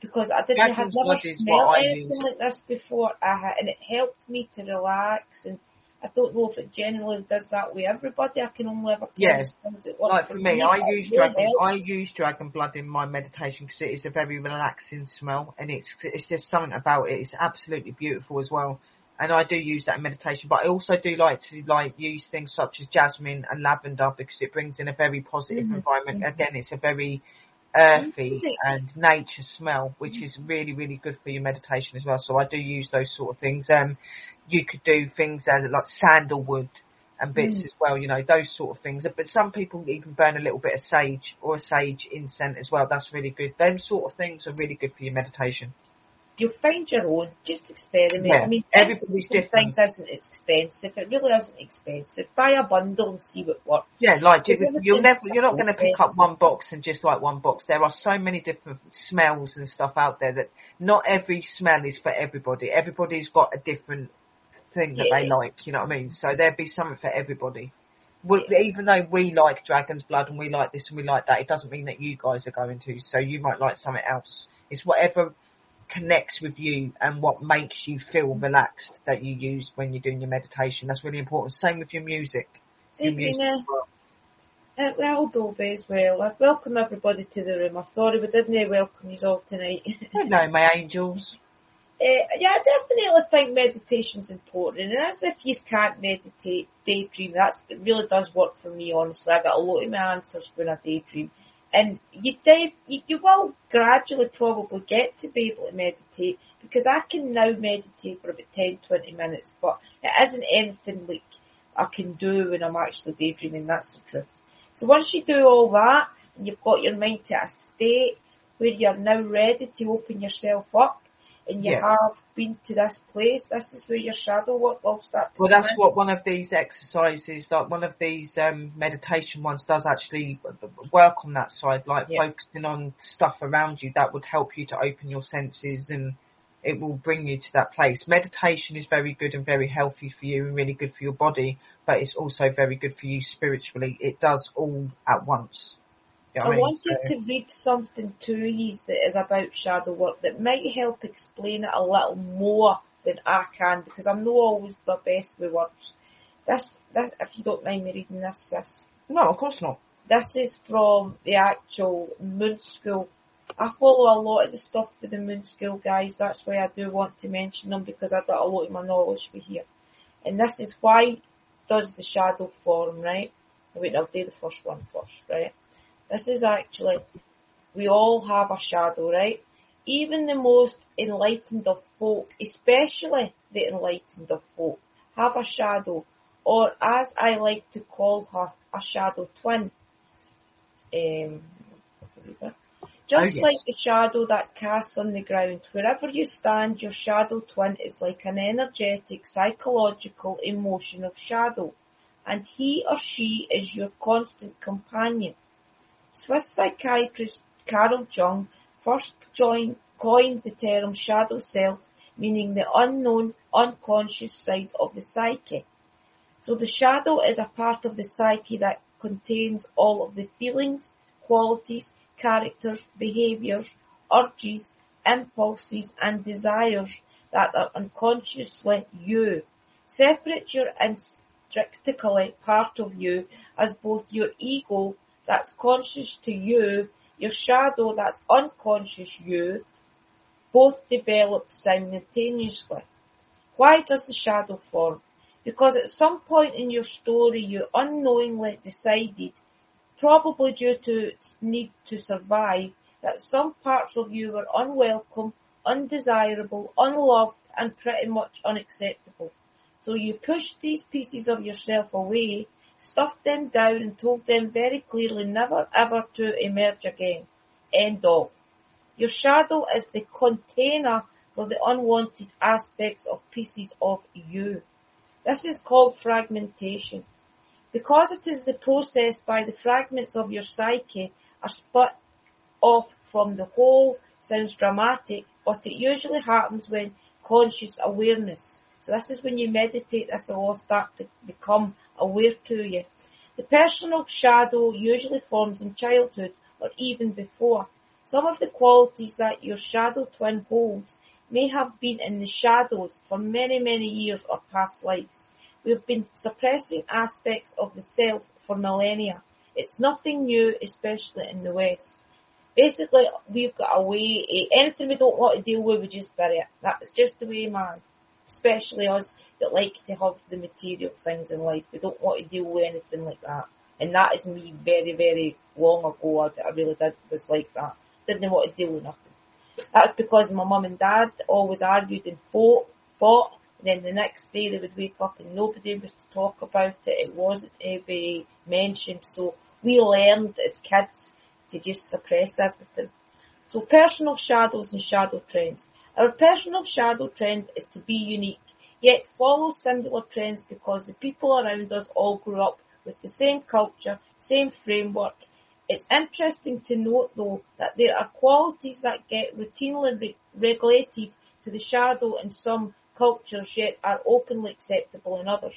[SPEAKER 2] because I didn't have never smelled anything like this before, had, and it helped me to relax. And I don't know if it generally does that with everybody. I can only ever yes,
[SPEAKER 3] Yeah.
[SPEAKER 2] you things that work
[SPEAKER 3] Like for me,
[SPEAKER 2] but
[SPEAKER 3] I use dragon.
[SPEAKER 2] helps.
[SPEAKER 3] I use dragon blood in my meditation because it is a very relaxing smell, and it's it's just something about it. It's absolutely beautiful as well, and I do use that in meditation. But I also do like to like use things such as jasmine and lavender because it brings in a very positive
[SPEAKER 2] Mhm,
[SPEAKER 3] environment.
[SPEAKER 2] mhm.
[SPEAKER 3] Again, it's a very earthy and nature smell, which is really really good for your meditation as well. So I do use those sort of things. Um, you could do things uh, like sandalwood and bits
[SPEAKER 2] Mm.
[SPEAKER 3] as well, you know, those sort of things. But some people even burn a little bit of sage or a sage incense as well. That's really good. Them sort of things are really good for your meditation.
[SPEAKER 2] You'll find your own. Just experiment.
[SPEAKER 3] Yeah,
[SPEAKER 2] I mean,
[SPEAKER 3] everybody's different.
[SPEAKER 2] Things isn't expensive. It really isn't expensive. Buy a bundle and see what works.
[SPEAKER 3] Yeah, like just, you'll never, you're not going to pick up one box and just like one box. There are so many different smells and stuff out there that not every smell is for everybody. Everybody's got a different thing that they like. You know what I mean? So there'd be something for everybody. We, even though we like dragon's blood and we like this and we like that, it doesn't mean that you guys are going to. So you might like something else. It's whatever connects with you and what makes you feel relaxed that you use when you're doing your meditation. That's really important. Same with your music. Your music well.
[SPEAKER 2] Uh, well, Dolby as well. I welcome everybody to the room. I thought we didn't welcome you all tonight. <laughs>
[SPEAKER 3] Hello, my angels.
[SPEAKER 2] Uh, yeah, I definitely think meditation's important, and as if you can't meditate, daydream. That's it really does work for me. Honestly, I get a lot of my answers when I daydream, and you dive, you, you will gradually probably get to be able to meditate because I can now meditate for about 10, 20 minutes, but it isn't anything like I can do when I'm actually daydreaming. That's the truth. So once you do all that, and you've got your mind to a state where you're now ready to open yourself up and you
[SPEAKER 3] Yeah.
[SPEAKER 2] have been to this place, this is where your shadow work will start to
[SPEAKER 3] Well, that's
[SPEAKER 2] in.
[SPEAKER 3] what one of these exercises, like one of these um, meditation ones, does actually work on that side, like
[SPEAKER 2] Yeah.
[SPEAKER 3] focusing on stuff around you that would help you to open your senses and it will bring you to that place. Meditation is very good and very healthy for you and really good for your body, but it's also very good for you spiritually. It does all at once. You know
[SPEAKER 2] I
[SPEAKER 3] mean?
[SPEAKER 2] wanted
[SPEAKER 3] So-
[SPEAKER 2] to read something to you that is about shadow work that might help explain it a little more than I can because I'm not always the best with words. This, this if you don't mind me reading this, this
[SPEAKER 3] No, of course not.
[SPEAKER 2] This is from the actual Moon School. I follow a lot of the stuff for the Moon School guys. That's why I do want to mention them because I've got a lot of my knowledge for here. And this is why does the shadow form, right? Wait, I'll do the first one first, right? This is actually, we all have a shadow, right? Even the most enlightened of folk, especially the enlightened of folk, have a shadow, or as I like to call her, a shadow twin. Um, just like the shadow that casts on the ground, wherever you stand, your shadow twin is like an energetic, psychological, emotional shadow, and he or she is your constant companion. Swiss psychiatrist Carl Jung first joined, coined the term shadow self, meaning the unknown, unconscious side of the psyche. So the shadow is a part of the psyche that contains all of the feelings, qualities, characters, behaviours, urges, impulses and desires that are unconsciously you. Separate your instinctively part of you as both your ego that's conscious to you, your shadow that's unconscious you, both develop simultaneously. Why does the shadow form? Because at some point in your story you unknowingly decided, probably due to need to survive, that some parts of you were unwelcome, undesirable, unloved and pretty much unacceptable. So you pushed these pieces of yourself away stuffed them down and told them very clearly never ever to emerge again. End of. Your shadow is the container for the unwanted aspects of pieces of you. This is called fragmentation. Because it is the process by the fragments of your psyche are split off from the whole sounds dramatic, but it usually happens when conscious awareness. So this is when you meditate, this will all start to become aware to you. The personal shadow usually forms in childhood or even before. Some of the qualities that your shadow twin holds may have been in the shadows for many, many years or past lives. We've been suppressing aspects of the self for millennia. It's nothing new, especially in the West. Basically, we've got a way, eh, anything we don't want to deal with, we just bury it. That's just the way, man. Especially us that like to have the material things in life. We don't want to deal with anything like that. And that is me very, very long ago. I, I really did was like that. Didn't want to deal with nothing. That's because my mum and dad always argued and fought, fought, and then the next day they would wake up and nobody was to talk about it. It wasn't to be mentioned. So we learned as kids to just suppress everything. So personal shadows and shadow trends. Our personal shadow trend is to be unique, yet follow similar trends because the people around us all grew up with the same culture, same framework. It's interesting to note though that there are qualities that get routinely re- regulated to the shadow in some cultures yet are openly acceptable in others.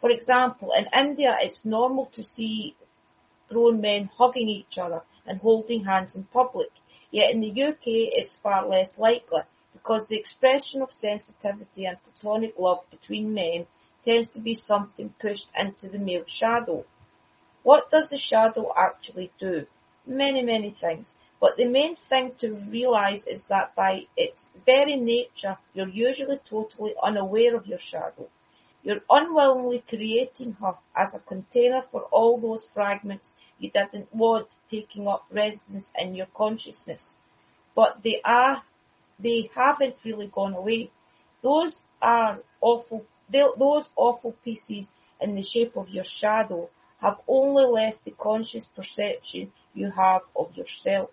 [SPEAKER 2] For example, in India it's normal to see grown men hugging each other and holding hands in public. Yet in the UK it's far less likely because the expression of sensitivity and platonic love between men tends to be something pushed into the male shadow. What does the shadow actually do? Many, many things. But the main thing to realise is that by its very nature, you're usually totally unaware of your shadow. You're unwillingly creating her as a container for all those fragments you didn't want taking up residence in your consciousness. But they are, they haven't really gone away. Those are awful, those awful pieces in the shape of your shadow have only left the conscious perception you have of yourself.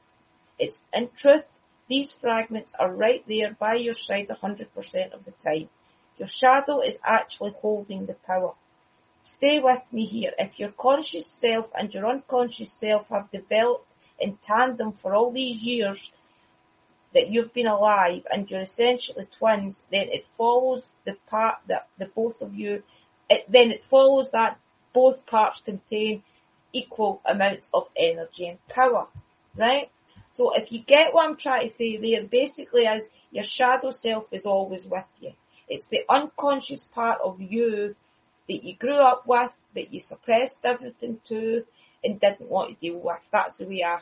[SPEAKER 2] It's in truth, these fragments are right there by your side 100% of the time. Your shadow is actually holding the power. Stay with me here. If your conscious self and your unconscious self have developed in tandem for all these years that you've been alive and you're essentially twins, then it follows the part that the both of you, it, then it follows that both parts contain equal amounts of energy and power, right? So if you get what I'm trying to say there, basically as your shadow self is always with you. It's the unconscious part of you that you grew up with, that you suppressed everything to, and didn't want to deal with. That's the way I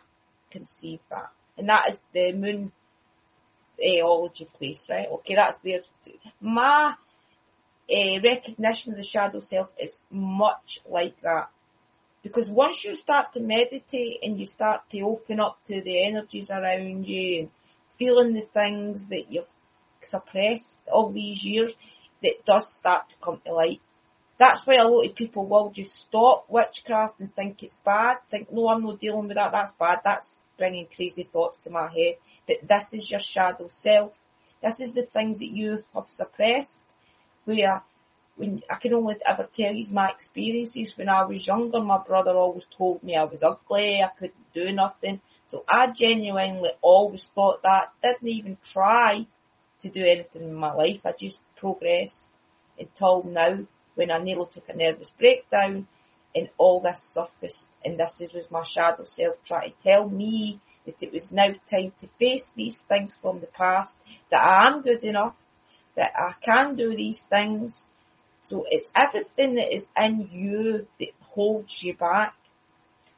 [SPEAKER 2] conceive that. And that is the moon aeology place, right? Okay, that's there. My uh, recognition of the shadow self is much like that. Because once you start to meditate and you start to open up to the energies around you and feeling the things that you've suppressed all these years, that does start to come to light. That's why a lot of people will just stop witchcraft and think it's bad, think, no, I'm not dealing with that, that's bad, that's bringing crazy thoughts to my head. But this is your shadow self. This is the things that you have suppressed, where when I can only ever tell you my experiences. When I was younger, my brother always told me I was ugly, I couldn't do nothing. So I genuinely always thought that, didn't even try to do anything in my life. I just progressed until now when I nearly took a nervous breakdown and all this surfaced and this was my shadow self trying to tell me that it was now time to face these things from the past, that I am good enough, that I can do these things. So it's everything that is in you that holds you back.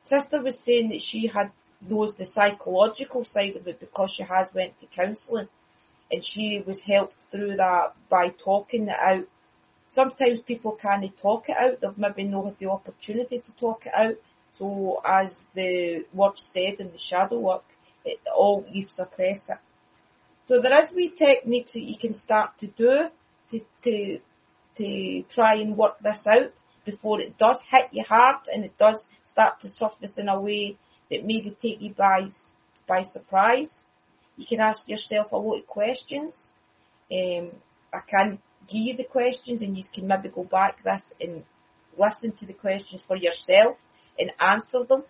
[SPEAKER 2] Sister was saying that she had knows the psychological side of it because she has went to counselling and she was helped through that by talking it out. Sometimes people can't talk it out, they've maybe not had the opportunity to talk it out. So as the word said in the shadow work, it all you suppress it. So there is wee techniques that you can start to do to to to try and work this out. before it does hit you hard and it does start to surface in a way that maybe take you by by surprise. You can ask yourself a lot of questions. Um, I can give you the questions and you can maybe go back this and listen to the questions for yourself and answer them.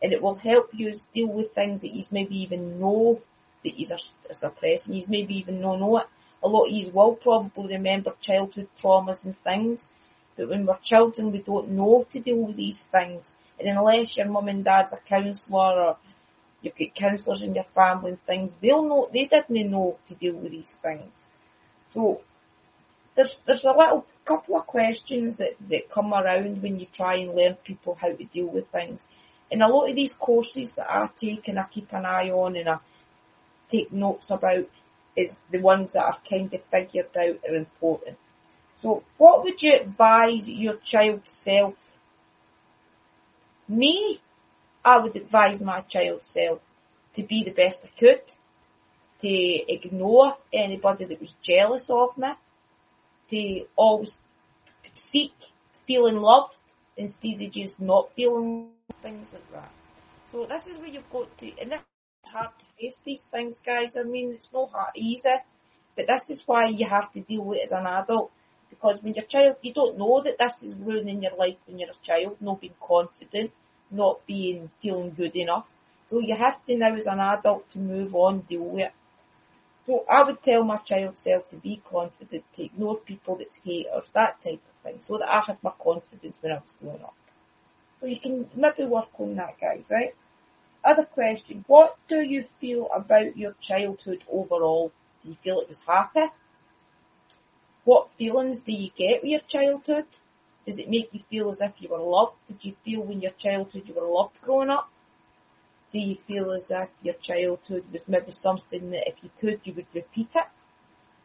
[SPEAKER 2] And it will help you deal with things that you maybe even know that you are suppressing. You maybe even don't know it. A lot of you will probably remember childhood traumas and things. But when we're children, we don't know to deal with these things. And unless your mum and dad's a counsellor or you've got counsellors in your family and things, they'll know, they didn't know to deal with these things. So there's there's a little couple of questions that, that come around when you try and learn people how to deal with things. And a lot of these courses that I take and I keep an eye on and I take notes about is the ones that I've kind of figured out are important. So what would you advise your child self? Me, I would advise my child self to be the best I could, to ignore anybody that was jealous of me, to always seek feeling loved instead of just not feeling things like that. So this is where you've got to, and it's hard to face these things, guys. I mean, it's not hard, easy, but this is why you have to deal with it as an adult. Because when you're a child, you don't know that this is ruining your life when you're a child, not being confident, not being feeling good enough. So you have to now as an adult to move on, deal with it. So I would tell my child self to be confident, to ignore people that's haters, that type of thing, so that I had my confidence when I was growing up. So you can maybe work on that, guys, right? Other question, what do you feel about your childhood overall? Do you feel it was happy? What feelings do you get with your childhood? Does it make you feel as if you were loved? Did you feel when your childhood you were loved growing up? Do you feel as if your childhood was maybe something that if you could you would repeat it?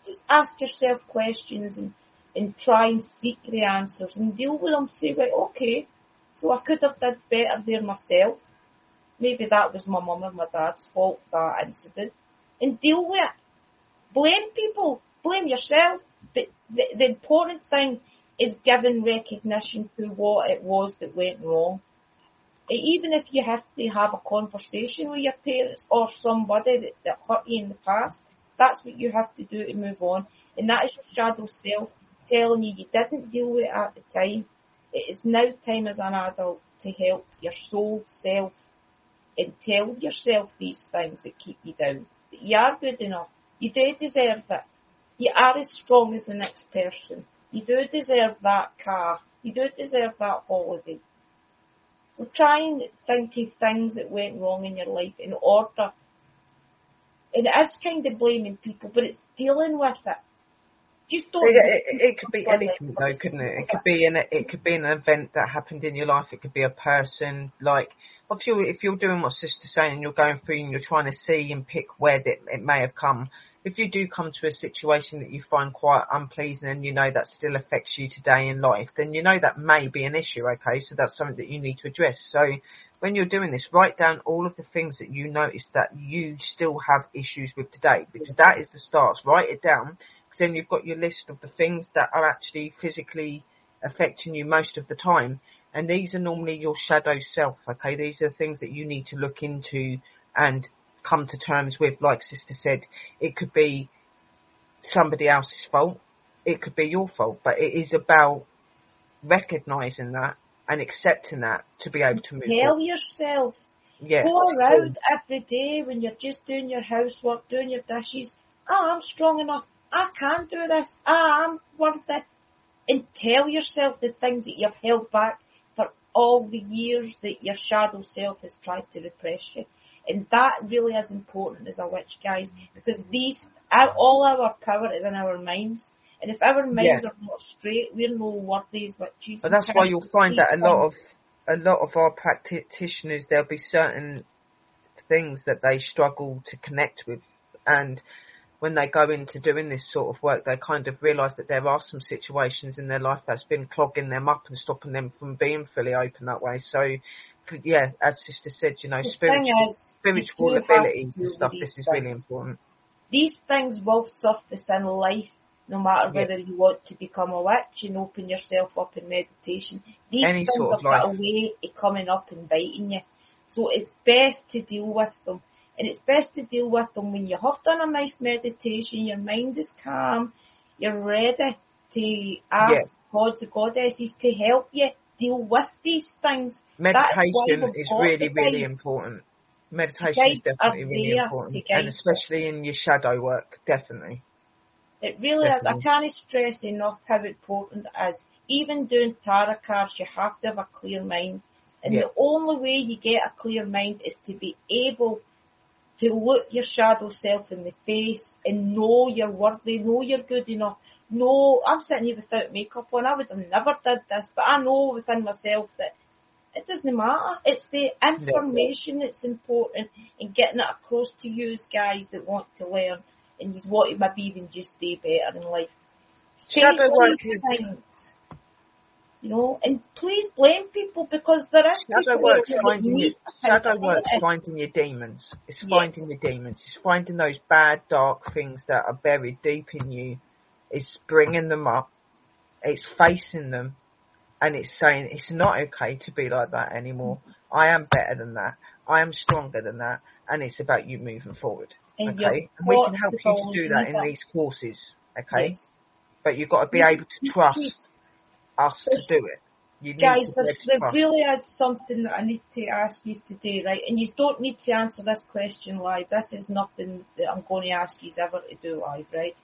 [SPEAKER 2] Just ask yourself questions and, and try and seek the answers and deal with them. Say, right, okay, so I could have done better there myself. Maybe that was my mum or my dad's fault, that incident. And deal with it. Blame people. Blame yourself. But the, the important thing is giving recognition to what it was that went wrong even if you have to have a conversation with your parents or somebody that, that hurt you in the past, that's what you have to do to move on. And that is your shadow self telling you you didn't deal with it at the time. It is now time as an adult to help your soul self and tell yourself these things that keep you down. That you are good enough. You do deserve it. You are as strong as the next person. You do deserve that car. You do deserve that holiday. So try and think of things that went wrong in your life in order. And it is kind of blaming people, but it's dealing with it. Just don't.
[SPEAKER 3] It, it, it could be anything though, couldn't it? It could be an it could be an event that happened in your life. It could be a person. Like if you if you're doing what Sister's saying, and you're going through and you're trying to see and pick where it, it may have come if you do come to a situation that you find quite unpleasing and you know that still affects you today in life, then you know that may be an issue, okay? So that's something that you need to address. So when you're doing this, write down all of the things that you notice that you still have issues with today, because that is the start. Write it down, because then you've got your list of the things that are actually physically affecting you most of the time. And these are normally your shadow self, okay? These are things that you need to look into and come to terms with, like Sister said, it could be somebody else's fault, it could be your fault, but it is about recognizing that and accepting that to be able to move.
[SPEAKER 2] Tell on. yourself.
[SPEAKER 3] Yeah.
[SPEAKER 2] Go around every day when you're just doing your housework, doing your dishes. Oh, I'm strong enough. I can do this. Ah, I'm worth it. And tell yourself the things that you've held back for all the years that your shadow self has tried to repress you. And that really is important as a witch, guys, because these, all our power is in our minds. And if our minds yeah. are not straight, we're no worthy as witches.
[SPEAKER 3] But that's why you'll find that a lot of a lot of our practitioners there'll be certain things that they struggle to connect with, and when they go into doing this sort of work, they kind of realise that there are some situations in their life that's been clogging them up and stopping them from being fully open that way. So yeah, as Sister said, you know, the spiritual, is, spiritual abilities and stuff, this is really important.
[SPEAKER 2] These things will surface in life no matter
[SPEAKER 3] Yeah.
[SPEAKER 2] whether you want to become a witch and open yourself up in meditation. These
[SPEAKER 3] Any
[SPEAKER 2] things
[SPEAKER 3] sort of
[SPEAKER 2] have got a way of coming up and biting you. So it's best to deal with them. And it's best to deal with them when you have done a nice meditation, your mind is calm, you're ready to ask
[SPEAKER 3] Yeah.
[SPEAKER 2] gods and goddesses to help you deal with these things.
[SPEAKER 3] Meditation is really, really important. Meditation is definitely really important, and especially in your shadow work, definitely.
[SPEAKER 2] It really is. I can't stress enough how important it is. Even doing tarot cards, you have to have a clear mind. And
[SPEAKER 3] Yeah.
[SPEAKER 2] the only way you get a clear mind is to be able to look your shadow self in the face and know you're worthy, know you're good enough. No, I'm sitting here without makeup on. I would have never did this, but I know within myself that it doesn't matter. It's the information that's important and getting it across to you guys that want to learn and you want to maybe even just do better in life.
[SPEAKER 3] Shadow work is
[SPEAKER 2] you know, and please blame people because there is
[SPEAKER 3] shadow
[SPEAKER 2] people
[SPEAKER 3] work's
[SPEAKER 2] that
[SPEAKER 3] finding your shadow work's finding your demons. It's
[SPEAKER 2] Yes.
[SPEAKER 3] finding your demons. It's finding those bad, dark things that are buried deep in you. It's bringing them up. It's facing them, and it's saying it's not okay to be like that anymore. I am better than that. I am stronger than that, and it's about you moving forward.
[SPEAKER 2] And
[SPEAKER 3] Okay, and we can help you to do that in
[SPEAKER 2] it.
[SPEAKER 3] these courses. Okay,
[SPEAKER 2] Yes.
[SPEAKER 3] but you've got to be able to
[SPEAKER 2] need
[SPEAKER 3] us to do it. You
[SPEAKER 2] Guys,
[SPEAKER 3] to be
[SPEAKER 2] there's, there really is something that I need to ask you today, right? And you don't need to answer this question live. This is nothing that I'm going to ask you ever to do live, right?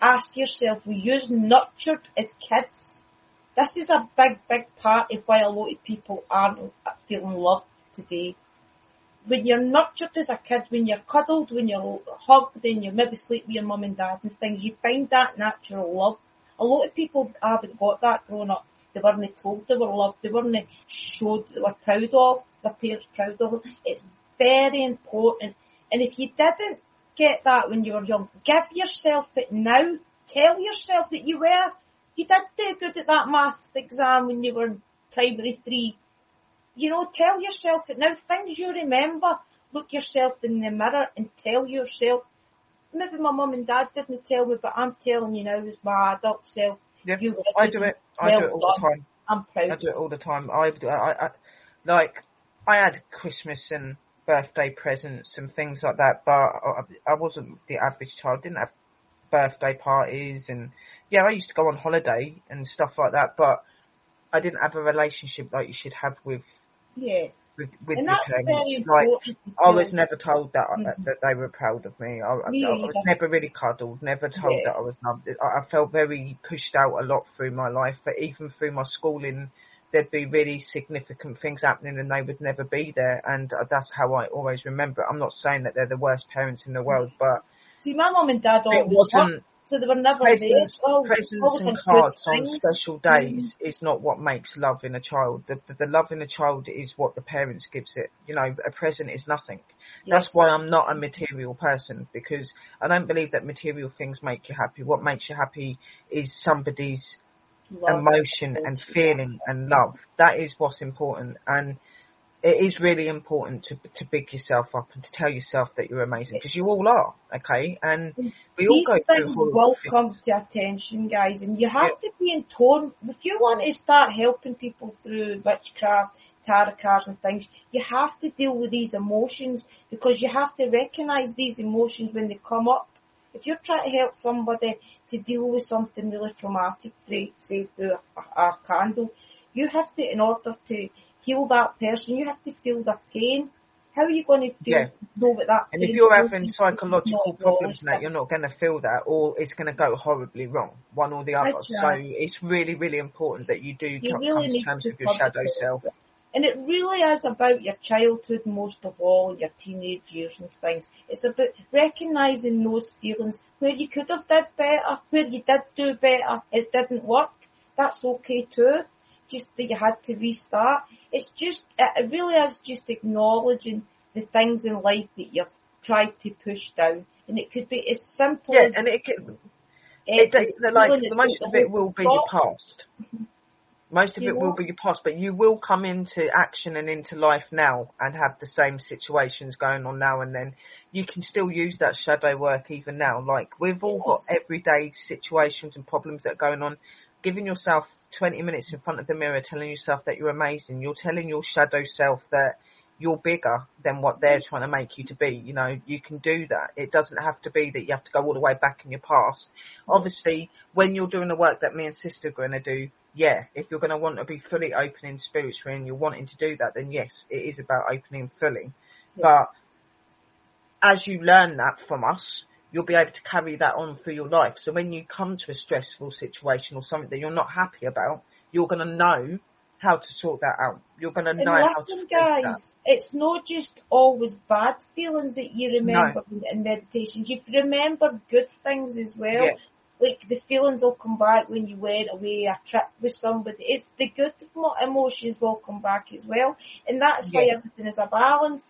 [SPEAKER 2] Ask yourself, were you nurtured as kids? This is a big, big part of why a lot of people aren't feeling loved today. When you're nurtured as a kid, when you're cuddled, when you're hugged, and you maybe sleep with your mum and dad and things, you find that natural love. A lot of people haven't got that growing up. They weren't told they were loved. They weren't showed they were proud of, their parents proud of them. It's very important. And if you didn't get that when you were young, give yourself it now. Tell yourself that you were. You did do good at that maths exam when you were in primary three. You know, tell yourself it now. Things you remember. Look yourself in the mirror and tell yourself. Maybe my mum and dad didn't tell me, but I'm telling you now as my adult self.
[SPEAKER 3] Yeah,
[SPEAKER 2] You
[SPEAKER 3] I do it. I
[SPEAKER 2] well
[SPEAKER 3] do it all
[SPEAKER 2] done.
[SPEAKER 3] the time.
[SPEAKER 2] I'm proud.
[SPEAKER 3] I do it all the time. I, I, I, like, I had Christmas and birthday presents and things like that, but I, I wasn't the average child. Didn't have birthday parties and yeah, I used to go on holiday and stuff like that, but I didn't have a relationship like you should have with
[SPEAKER 2] Yeah.
[SPEAKER 3] With, with
[SPEAKER 2] and very.
[SPEAKER 3] Like, I was never told that
[SPEAKER 2] Mhm.
[SPEAKER 3] that they were proud of me. I, I,
[SPEAKER 2] Me
[SPEAKER 3] I was never really cuddled. Never told
[SPEAKER 2] Yeah.
[SPEAKER 3] that I was loved. I, I felt very pushed out a lot through my life. But even through my schooling, there'd be really significant things happening, and they would never be there. And uh, that's how I always remember. it. I'm not saying that they're the worst parents in the world, but
[SPEAKER 2] See, my mum and dad
[SPEAKER 3] it wasn't
[SPEAKER 2] so were never
[SPEAKER 3] presents.
[SPEAKER 2] Oh,
[SPEAKER 3] presents
[SPEAKER 2] always oh, and
[SPEAKER 3] cards on special days mm-hmm. is not what makes love in a child. The, the, the love in a child is what the parents gives it. You know, a present is nothing. That's why I'm not a material person because I don't believe that material things make you happy. What makes you happy is somebody's
[SPEAKER 2] Love.
[SPEAKER 3] emotion and feeling and love. That is what's important. And it is really important to to big yourself up and to tell yourself that you're amazing because you all are, okay? And mm. we all
[SPEAKER 2] These
[SPEAKER 3] go through
[SPEAKER 2] things
[SPEAKER 3] horrible
[SPEAKER 2] will
[SPEAKER 3] things.
[SPEAKER 2] come to attention, guys, and you have to be in tone. If you want to start helping people through witchcraft, tarot cards and things, you have to deal with these emotions because you have to recognise these emotions when they come up. If you're trying to help somebody to deal with something really traumatic, say through a, a candle, you have to, in order to heal that person, you have to feel their pain. How are you going to feel,
[SPEAKER 3] Yeah.
[SPEAKER 2] know what that
[SPEAKER 3] And if you're having psychological problems and that, you're not going to feel that, or it's going to go horribly wrong, one or the other.
[SPEAKER 2] Gotcha.
[SPEAKER 3] So it's really, really important that you do
[SPEAKER 2] You
[SPEAKER 3] come,
[SPEAKER 2] really
[SPEAKER 3] come to terms
[SPEAKER 2] to
[SPEAKER 3] with your shadow
[SPEAKER 2] it.
[SPEAKER 3] self.
[SPEAKER 2] And it really is about your childhood most of all, your teenage years and things. It's about recognising those feelings where you could have did better, where you did do better, it didn't work. That's okay too. Just that you had to restart. It's just, it really is just acknowledging the things in life that you've tried to push down. And it could be as simple
[SPEAKER 3] Yeah,
[SPEAKER 2] as
[SPEAKER 3] and it, could.
[SPEAKER 2] eh,
[SPEAKER 3] it, it, like the most of it will be your past. Most of
[SPEAKER 2] You
[SPEAKER 3] it will be your past, but you will come into action and into life now and have the same situations going on now and then. You can still use that shadow work even now. Like we've all got everyday situations and problems that are going on. Giving yourself 20 minutes in front of the mirror, telling yourself that you're amazing. You're telling your shadow self that you're bigger than what they're trying to make you to be. You know, you can do that. It doesn't have to be that you have to go all the way back in your past. Obviously, when you're doing the work that me and sister are going to do, yeah, if you're going to want to be fully opening spiritually and you're wanting to do that, then yes, it is about opening fully. But as you learn that from us, you'll be able to carry that on through your life. So when you come to a stressful situation or something that you're not happy about, you're going to know how to sort that out. You're going to know how to
[SPEAKER 2] listen, guys,
[SPEAKER 3] that.
[SPEAKER 2] it's not just always bad feelings that you remember in, in meditations. You remember good things as well.
[SPEAKER 3] Yes.
[SPEAKER 2] Like the feelings will come back when you went away a trip with somebody. It's the good emotions will come back as well, and that's why everything is a balance.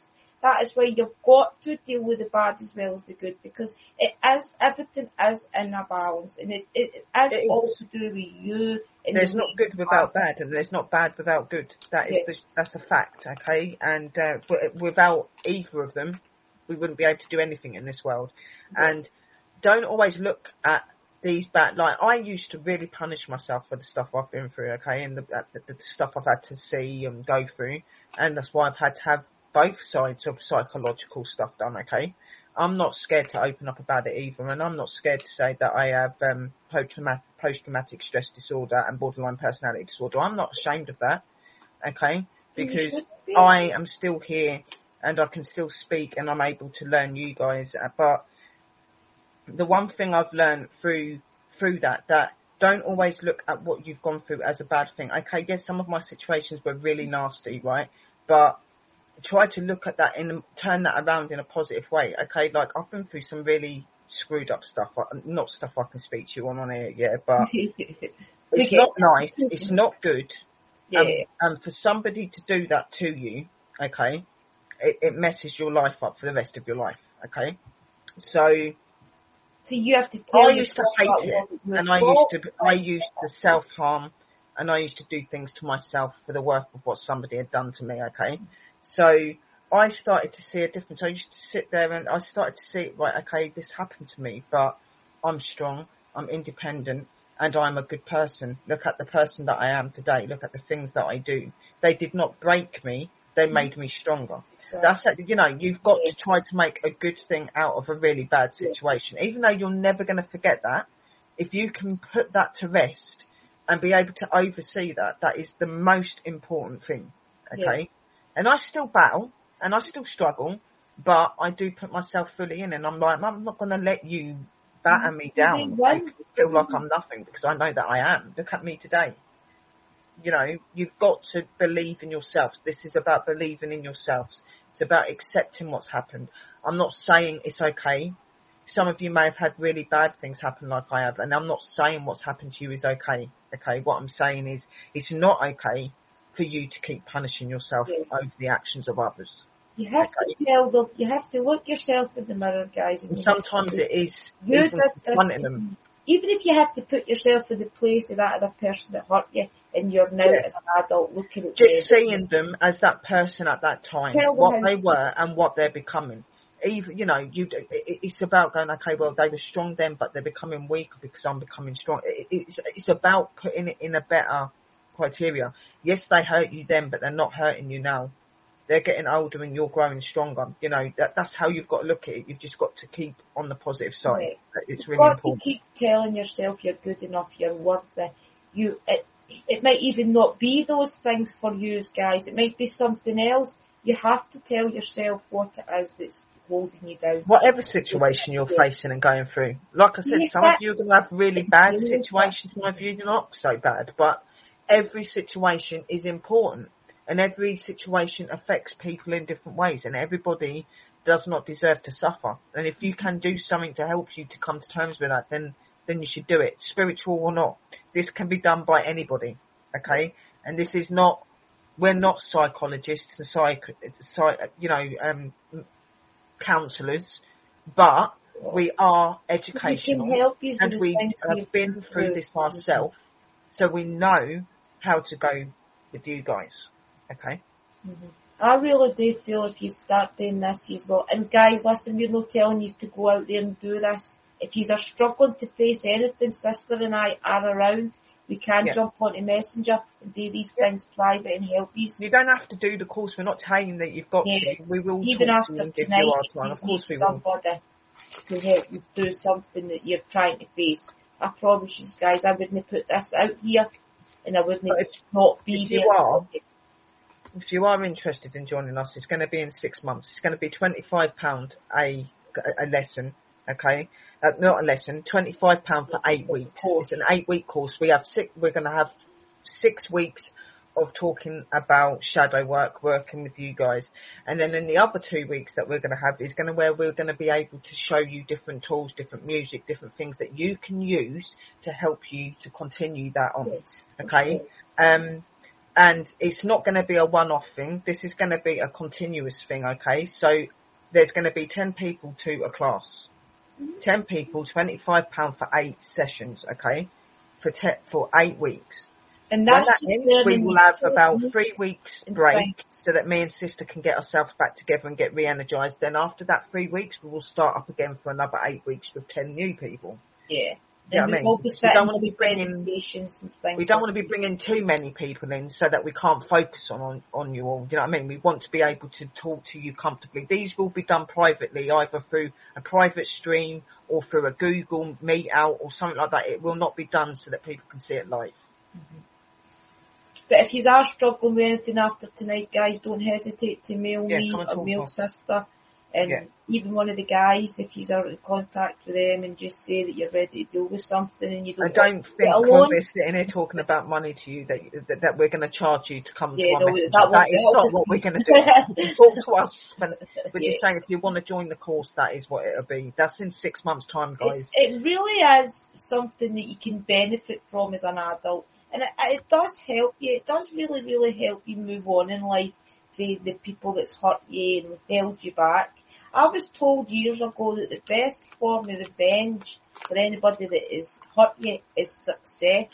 [SPEAKER 2] That is why you've got to deal with the bad as well as the good because it is everything is in a balance, and it it, it is
[SPEAKER 3] It is.
[SPEAKER 2] all to do with you. And
[SPEAKER 3] There's
[SPEAKER 2] the
[SPEAKER 3] not good without
[SPEAKER 2] are.
[SPEAKER 3] bad, and there's not bad without good. That is
[SPEAKER 2] Yes.
[SPEAKER 3] the, that's a fact, okay? And uh, w- without either of them, we wouldn't be able to do anything in this world. And don't always look at these bad. Like I used to really punish myself for the stuff I've been through, okay, and the, uh, the, the stuff I've had to see and go through, and that's why I've had to have both sides of psychological stuff done, okay. I'm not scared to open up about it either, and I'm not scared to say that I have um, post-traumatic, post-traumatic stress disorder and borderline personality disorder. I'm not ashamed of that, okay, because
[SPEAKER 2] be.
[SPEAKER 3] I am still here and I can still speak and I'm able to learn you guys. uh, But the one thing I've learned through through that that don't always look at what you've gone through as a bad thing. Okay, yes, some of my situations were really nasty, right? But try to look at that and turn that around in a positive way. Okay, like I've been through some really screwed up stuff. Not stuff I can speak to you on on here, yeah, but <laughs> it's
[SPEAKER 2] Okay.
[SPEAKER 3] not nice. It's not good.
[SPEAKER 2] yeah.
[SPEAKER 3] Um, and for somebody to do that to you, okay, it, it messes your life up for the rest of your life, okay? So
[SPEAKER 2] So you have to
[SPEAKER 3] I used to hate it, and I used to I used to self harm, and I used to do things to myself for the worth of what somebody had done to me, okay? So I started to see a difference. I used to sit there and I started to see, right, okay, this happened to me, but I'm strong, I'm independent, and I'm a good person. Look at the person that I am today. Look at the things that I do. They did not break me. They mm-hmm. made me stronger.
[SPEAKER 2] So,
[SPEAKER 3] That's. You know, you've got to try to make a good thing out of a really bad situation. Even though you're never going to forget that, if you can put that to rest and be able to oversee that, that is the most important thing. Okay? And I still battle and I still struggle, but I do put myself fully in and I'm like, I'm not going to let you batter me down.
[SPEAKER 2] did
[SPEAKER 3] and
[SPEAKER 2] one.
[SPEAKER 3] make me feel like I'm nothing because I know that I am. Look at me today you know, you've got to believe in yourselves. This is about believing in yourselves. It's about accepting what's happened. I'm not saying it's okay. Some of you may have had really bad things happen like I have, and I'm not saying what's happened to you is okay. Okay, what I'm saying is it's not okay for you to keep punishing yourself
[SPEAKER 2] Yeah.
[SPEAKER 3] over the actions of others.
[SPEAKER 2] you have to tell them, you have to look yourself in the mirror, guys. and
[SPEAKER 3] And sometimes it is
[SPEAKER 2] You
[SPEAKER 3] even confronting them.
[SPEAKER 2] Even if you have to put yourself in the place of that other person that hurt you, and you're now
[SPEAKER 3] Yeah.
[SPEAKER 2] as an adult looking at
[SPEAKER 3] just
[SPEAKER 2] them.
[SPEAKER 3] seeing them as that person at that time, what they were and what they're becoming. Even you know, you it- it- it's about going okay. Well, they were strong then, but they're becoming weaker because I'm becoming strong. It's it's about putting it in a better criteria. Yes, they hurt you then, but they're not hurting you now. They're getting older and you're growing stronger. You know that that's how you've got to look at it. You've just got to keep on the positive side.
[SPEAKER 2] Right.
[SPEAKER 3] It's
[SPEAKER 2] You've
[SPEAKER 3] really
[SPEAKER 2] got
[SPEAKER 3] important.
[SPEAKER 2] to keep telling yourself you're good enough, you're worthy. You, it, it might even not be those things for you guys. It might be something else. You have to tell yourself what it is that's holding you down.
[SPEAKER 3] whatever situation you're facing and going through. Like I said,
[SPEAKER 2] Yes,
[SPEAKER 3] some of you are going to have really bad situations, some of you are not so bad. But every situation is important, and every situation affects people in different ways, and everybody does not deserve to suffer. And if you can do something to help you to come to terms with that, then then you should do it, spiritual or not. This can be done by anybody, okay? And this is not. We're not psychologists and psych, psych you know, um, counsellors, but we are educational
[SPEAKER 2] can help you
[SPEAKER 3] and we have been through
[SPEAKER 2] through.
[SPEAKER 3] this ourselves, so we know how to go with you guys. Okay.
[SPEAKER 2] Mhm. I really do feel if you start doing this, you well. And guys, listen, we're not telling you to go out there and do this. If you are struggling to face anything, sister and I are around. We can
[SPEAKER 3] Yeah.
[SPEAKER 2] jump onto Messenger and do these things private and help you.
[SPEAKER 3] You don't have to do the course. We're not telling that you've got
[SPEAKER 2] Yeah.
[SPEAKER 3] to. We will
[SPEAKER 2] Even
[SPEAKER 3] talk to you
[SPEAKER 2] after tonight,
[SPEAKER 3] you our
[SPEAKER 2] if you
[SPEAKER 3] Of course we
[SPEAKER 2] need
[SPEAKER 3] will.
[SPEAKER 2] somebody to help you through something that you're trying to face. I promise you guys, I wouldn't put this out here and I wouldn't
[SPEAKER 3] if-
[SPEAKER 2] not be
[SPEAKER 3] if you are, if you are interested in joining us, it's going to be in six months. It's going to be twenty-five pound a a lesson. Okay, uh, not a lesson. Twenty-five pound for eight weeks. It's an eight-week course. We have six. We're going to have six weeks of talking about shadow work, working with you guys, and then in the other two weeks that we're going to have is going to where we're going to be able to show you different tools, different music, different things that you can use to help you to continue that on.
[SPEAKER 2] Yes,
[SPEAKER 3] Okay. Um, and it's not going to be a one-off thing. This is going to be a continuous thing. Okay. So there's going to be 10 people to a class. 10 people, 25 pound for eight sessions. Okay. For te- for eight weeks.
[SPEAKER 2] And
[SPEAKER 3] When
[SPEAKER 2] that's
[SPEAKER 3] that ends, we will have about three weeks break so that me and sister can get ourselves back together and get re-energized. Then after that three weeks, we will start up again for another eight weeks with 10 new people.
[SPEAKER 2] Yeah. And
[SPEAKER 3] I
[SPEAKER 2] we
[SPEAKER 3] mean, we don't wanna be bringing-
[SPEAKER 2] presentations and things.
[SPEAKER 3] We don't want to be bringing too many people in so that we can't focus on, on, on you all. You know what I mean? We want to be able to talk to you comfortably. These will be done privately, either through a private stream or through a Google Meet out or something like that. It will not be done so that people can see it live. Mm-hmm.
[SPEAKER 2] But if you are struggling with anything after tonight, guys, don't hesitate to mail
[SPEAKER 3] Yeah,
[SPEAKER 2] me or mail
[SPEAKER 3] us.
[SPEAKER 2] sister. And
[SPEAKER 3] Yeah.
[SPEAKER 2] even one of the guys, if he's out in contact with them and just say that you're ready to deal with something and you don't, I don't
[SPEAKER 3] think when we're sitting here talking about money to you that that, that we're going to charge you to come
[SPEAKER 2] Yeah,
[SPEAKER 3] to our
[SPEAKER 2] no,
[SPEAKER 3] messenger.
[SPEAKER 2] that
[SPEAKER 3] That is
[SPEAKER 2] help.
[SPEAKER 3] not what we're going to do. <laughs> Talk to us. But <laughs> we're
[SPEAKER 2] Yeah.
[SPEAKER 3] just saying if you want to join the course, that is what it'll be. That's in six months' time, guys.
[SPEAKER 2] It's, it really is something that you can benefit from as an adult, and it, it does help you. It does really, really help you move on in life. The the people that's hurt you and held you back. I was told years ago that the best form of revenge for anybody that is hurt you is success,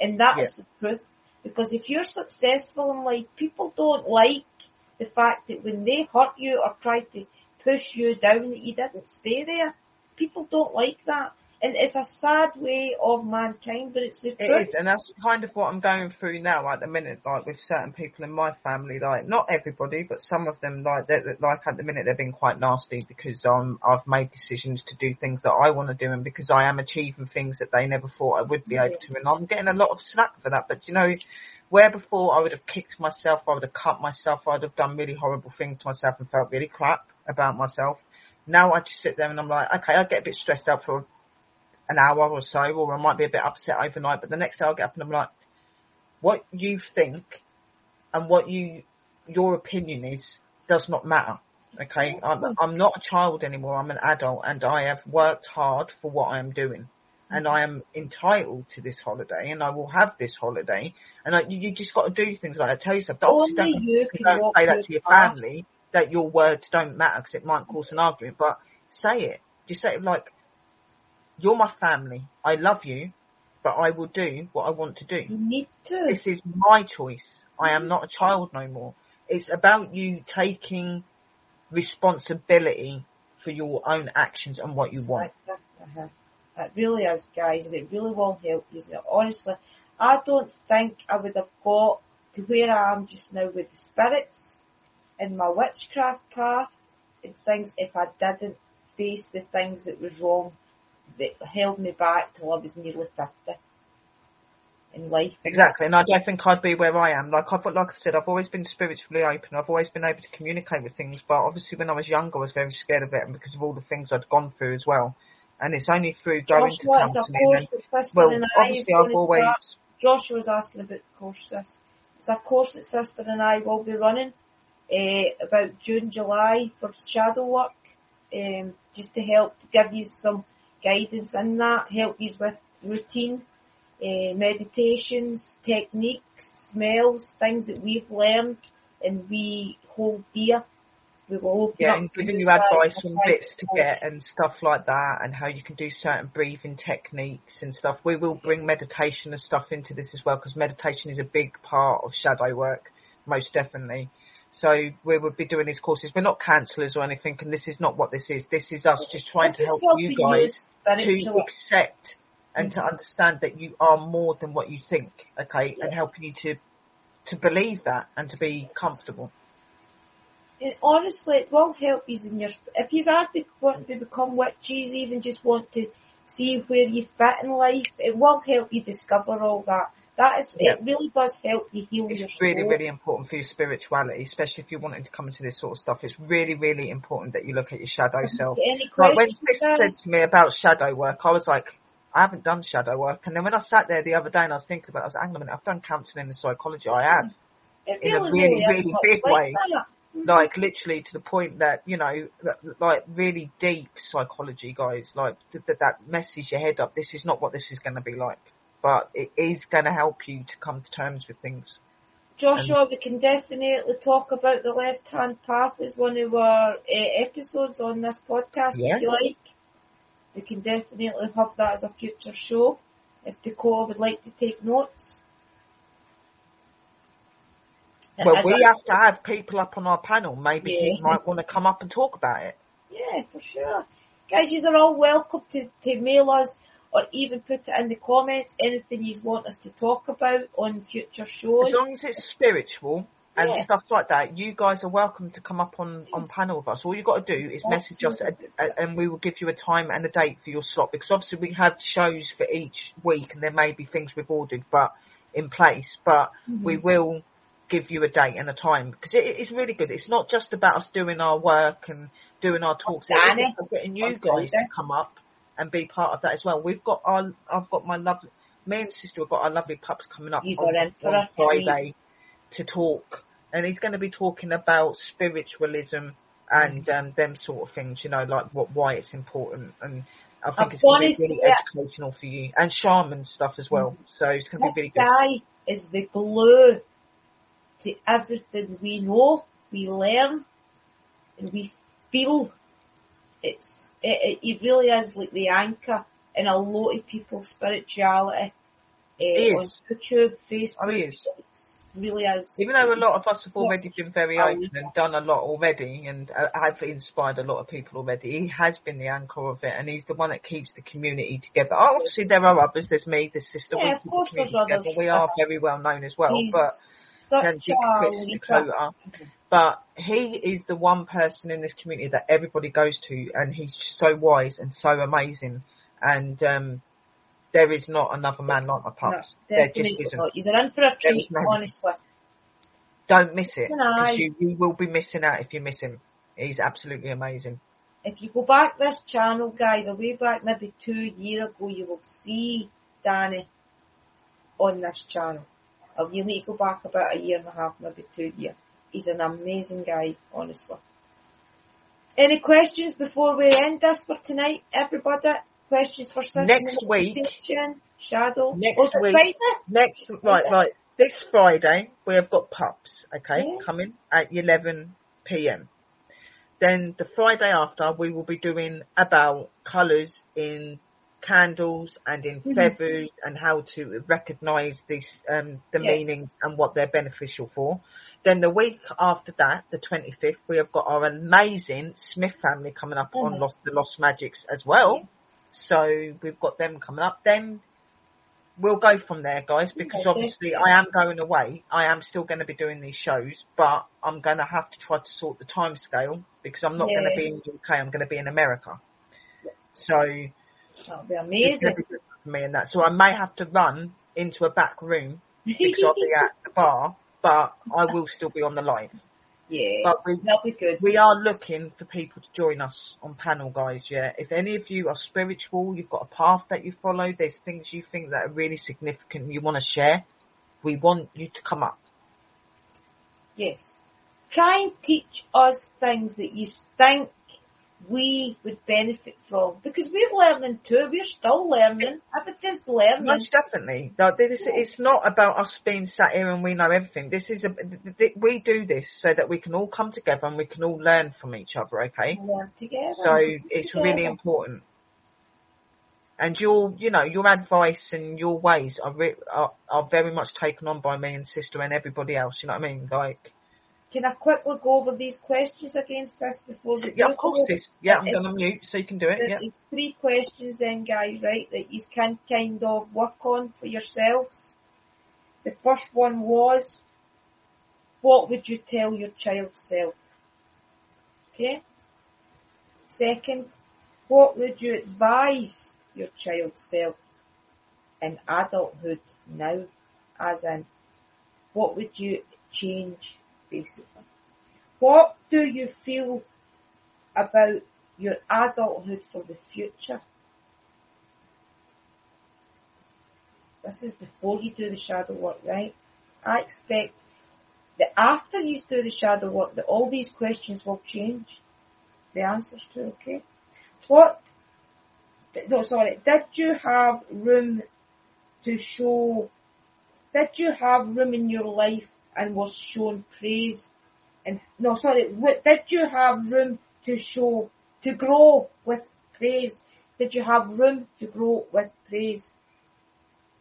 [SPEAKER 2] and that is the truth. Because if you're successful in life, people don't like the fact that when they hurt you or try to push you down, that you didn't stay there. People don't like that. And it's a sad way of mankind, but it's the
[SPEAKER 3] It
[SPEAKER 2] truth.
[SPEAKER 3] is, and that's kind of what I'm going through now at the minute, like with certain people in my family, like not everybody, but some of them, like like at the minute they're being quite nasty because um I've made decisions to do things that I want to do, and because I am achieving things that they never thought I would be able to, and I'm getting a lot of slack for that. But you know, where before I would have kicked myself, I would have cut myself, I'd have done really horrible things to myself and felt really crap about myself. Now I just sit there and I'm like, okay, I get a bit stressed out for an hour or so, or I might be a bit upset overnight, but the next day I'll get up and I'm like, what you think and what you, your opinion is does not matter. Okay, I'm, I'm not a child anymore. I'm an adult, and I have worked hard for what I am doing, and I am entitled to this holiday, and I will have this holiday. And I, you, you just got to do things like that. Tell yourself, obviously don't,
[SPEAKER 2] you
[SPEAKER 3] don't say that to your family that your words don't matter because it might cause an argument. But say it. Just say it like, "You're my family. I love you, but I will do what I want to do.
[SPEAKER 2] You need to.
[SPEAKER 3] This is my choice. I am not a child no more. It's about you taking responsibility for your own actions and what you want.
[SPEAKER 2] Uh-huh. It really is, guys, and it really will help you. Honestly, I don't think I would have got to where I am just now with the spirits and my witchcraft path and things if I didn't face the things that was wrong that held me back till I was nearly 50 in life.
[SPEAKER 3] Exactly, and I don't think I'd be where I am. Like I've, like I said, I've always been spiritually open. I've always been able to communicate with things, but obviously when I was younger, I was very scared of it, and because of all the things I'd gone through as well. And it's only through going to
[SPEAKER 2] it's a
[SPEAKER 3] counselling
[SPEAKER 2] course
[SPEAKER 3] and
[SPEAKER 2] that Sister
[SPEAKER 3] well, obviously I've
[SPEAKER 2] to
[SPEAKER 3] always
[SPEAKER 2] start. Joshua was asking about the course, sis. It's a course that Sister and I will be running uh, about June, July for shadow work, um, just to help give you some guidance in that, help you with routine, uh, meditations, techniques, smells, things that we've learned and we hold dear We will open
[SPEAKER 3] Yeah, and giving
[SPEAKER 2] you
[SPEAKER 3] advice on bits to get and stuff like that, and how you can do certain breathing techniques and stuff. We will bring meditation and stuff into this as well, because meditation is a big part of shadow work, most definitely. So we will be doing these courses. We're not counsellors or anything, and this is not what this is. This is us just trying
[SPEAKER 2] This
[SPEAKER 3] to help you guys to accept and mm. to understand that you are more than what you think, okay, and helping you to to believe that and to be comfortable.
[SPEAKER 2] And honestly, it will help you in your. If you are wanting to become witches, even just want to see where you fit in life, it will help you discover all that. That is,
[SPEAKER 3] Yeah.
[SPEAKER 2] it really does help you heal your
[SPEAKER 3] It's really,
[SPEAKER 2] soul.
[SPEAKER 3] really important for your spirituality, especially if you're wanting to come into this sort of stuff. It's really, really important that you look at your shadow self. Like when? Sis
[SPEAKER 2] uh,
[SPEAKER 3] said to me about shadow work, I was like, I haven't done shadow work. And then when I sat there the other day and I was thinking about it, I was like, hang on a minute, I've done counselling and psychology. I have. Mm.
[SPEAKER 2] It
[SPEAKER 3] in a
[SPEAKER 2] really,
[SPEAKER 3] really,
[SPEAKER 2] is
[SPEAKER 3] really
[SPEAKER 2] much
[SPEAKER 3] big
[SPEAKER 2] like
[SPEAKER 3] way.
[SPEAKER 2] that. Mm-hmm.
[SPEAKER 3] Like literally to the point that, you know, like really deep psychology, guys, like that, that messes your head up. This is not what this is going to be like. But it is going to help you to come to terms with things.
[SPEAKER 2] Joshua, we can definitely talk about the left hand path as one of our uh, episodes on this podcast
[SPEAKER 3] Yeah.
[SPEAKER 2] if you like. We can definitely have that as a future show if Dakota would like to take notes.
[SPEAKER 3] Well,
[SPEAKER 2] As
[SPEAKER 3] we
[SPEAKER 2] a-
[SPEAKER 3] have to have people up on our panel. Maybe
[SPEAKER 2] Yeah.
[SPEAKER 3] he might want to come up and talk about it.
[SPEAKER 2] Yeah, for sure. Guys, you are all welcome to, to mail us or even put it in the comments anything you want us to talk about on future shows.
[SPEAKER 3] As long as it's spiritual and
[SPEAKER 2] Yeah.
[SPEAKER 3] stuff like that, you guys are welcome to come up on, on panel with us. All you got to do is message us a, a, and we will give you a time and a date for your slot because obviously we have shows for each week and there may be things we've ordered but in place, but we
[SPEAKER 2] Mm-hmm.
[SPEAKER 3] will give you a date and a time because it, it's really good. It's not just about us doing our work and doing our talks. It's about getting you guys to come up and be part of that as well. We've got our, I've got my lovely, me and sister have got our lovely pups coming up on,
[SPEAKER 2] are in for
[SPEAKER 3] on. Friday to talk, and he's going to be talking about spiritualism and
[SPEAKER 2] Mm.
[SPEAKER 3] um, them sort of things. You know, like what why it's important, and I think
[SPEAKER 2] I've
[SPEAKER 3] it's going to be really educational for you and shaman stuff as well. So it's going to
[SPEAKER 2] This
[SPEAKER 3] be really good.
[SPEAKER 2] guy is the glue to everything we know, we learn, and we feel. It's it, it, it really is like the anchor in a lot of people's spirituality. Uh,
[SPEAKER 3] It
[SPEAKER 2] on. YouTube, Facebook,
[SPEAKER 3] Oh, he
[SPEAKER 2] it's really is.
[SPEAKER 3] Even though a lot of us have already been very open and done a lot already and have inspired a lot of people already, he has been the anchor of it and he's the one that keeps the community together. Obviously there are others, there's me, there's sister,
[SPEAKER 2] Yeah,
[SPEAKER 3] we
[SPEAKER 2] of
[SPEAKER 3] keep the
[SPEAKER 2] course there's others.
[SPEAKER 3] We are very well known as well,
[SPEAKER 2] He's
[SPEAKER 3] but
[SPEAKER 2] such
[SPEAKER 3] and Dick
[SPEAKER 2] a
[SPEAKER 3] Chris
[SPEAKER 2] leader.
[SPEAKER 3] Dakota. But he is the one person in this community that everybody goes to, and he's so wise and so amazing. And um, there is not another man like my
[SPEAKER 2] No,
[SPEAKER 3] pups. there just isn't.
[SPEAKER 2] not. You're in for a treat, honestly.
[SPEAKER 3] Don't miss it
[SPEAKER 2] Can I?
[SPEAKER 3] because you, you will be missing out if you miss him. He's absolutely amazing.
[SPEAKER 2] if you go back this channel, guys, a way back maybe two years ago, you will see Danny on this channel. Need to go back about a year and a half, maybe two years. He's an amazing guy, honestly. Any questions before we end this for tonight, everybody? Questions for Sister
[SPEAKER 3] Next week-
[SPEAKER 2] Shadow.
[SPEAKER 3] Next
[SPEAKER 2] oh,
[SPEAKER 3] week-
[SPEAKER 2] Friday?
[SPEAKER 3] Next, right, right. This Friday we have got pups, okay,
[SPEAKER 2] Yeah.
[SPEAKER 3] coming at 11 p.m. Then the Friday after we will be doing about colours in candles and in
[SPEAKER 2] Mhm.
[SPEAKER 3] feathers and how to recognise these um, the
[SPEAKER 2] Yeah.
[SPEAKER 3] meanings and what they're beneficial for. Then the week after that, the 25th, we have got our amazing Smith family coming up on
[SPEAKER 2] Mhm.
[SPEAKER 3] Lost the Lost Magics as well. So we've got them coming up. Then we'll go from there, guys, because
[SPEAKER 2] Okay.
[SPEAKER 3] obviously I am going away. I am still going to be doing these shows, but I'm going to have to try to sort the time scale because I'm not going to be in the UK. I'm going to be in America. So
[SPEAKER 2] That'll be amazing.
[SPEAKER 3] going to be good for me and that. So I may have to run into a back room because I'll be <laughs> at the bar, but I will still be on the live.
[SPEAKER 2] yeah,
[SPEAKER 3] But we
[SPEAKER 2] that'll be good.
[SPEAKER 3] we are looking for people to join us on panel, guys. Yeah, if any of you are spiritual, you've got a path that you follow, there's things you think that are really significant, you want to share. We want you to come up.
[SPEAKER 2] Yes. Try and teach us things that you think we would benefit from because we're learning too. We're still learning. Everything's learning.
[SPEAKER 3] Most definitely. No, this, it's not about us being sat here and we know everything. This is a, we do this so that we can all come together and we can all learn from each other, okay?
[SPEAKER 2] Learn together.
[SPEAKER 3] So it's really important. And your, you know, your advice and your ways are, re- are are very much taken on by me and sister and everybody else. You know what I mean? Like,
[SPEAKER 2] Can I quickly go over these questions again, sis, before we
[SPEAKER 3] yeah, of course,
[SPEAKER 2] to
[SPEAKER 3] sis. Yeah, I'm
[SPEAKER 2] It's-
[SPEAKER 3] gonna mute so you can do it.
[SPEAKER 2] There's
[SPEAKER 3] Yeah.
[SPEAKER 2] three questions then, guys, right, that you can kind of work on for yourselves. The first one was, what would you tell your child self? Okay? Second, what would you advise your child self in adulthood now? As in, what would you change, basically? What do you feel about your adulthood for the future. This is before you do the shadow work, right? I expect that after you do the shadow work, that all these questions will change. The answers to, okay? What, no, sorry, did you have room to show, did you have room in your life and was shown praise? And, no, sorry, did you have room to show, to grow with praise? Did you have room to grow with praise?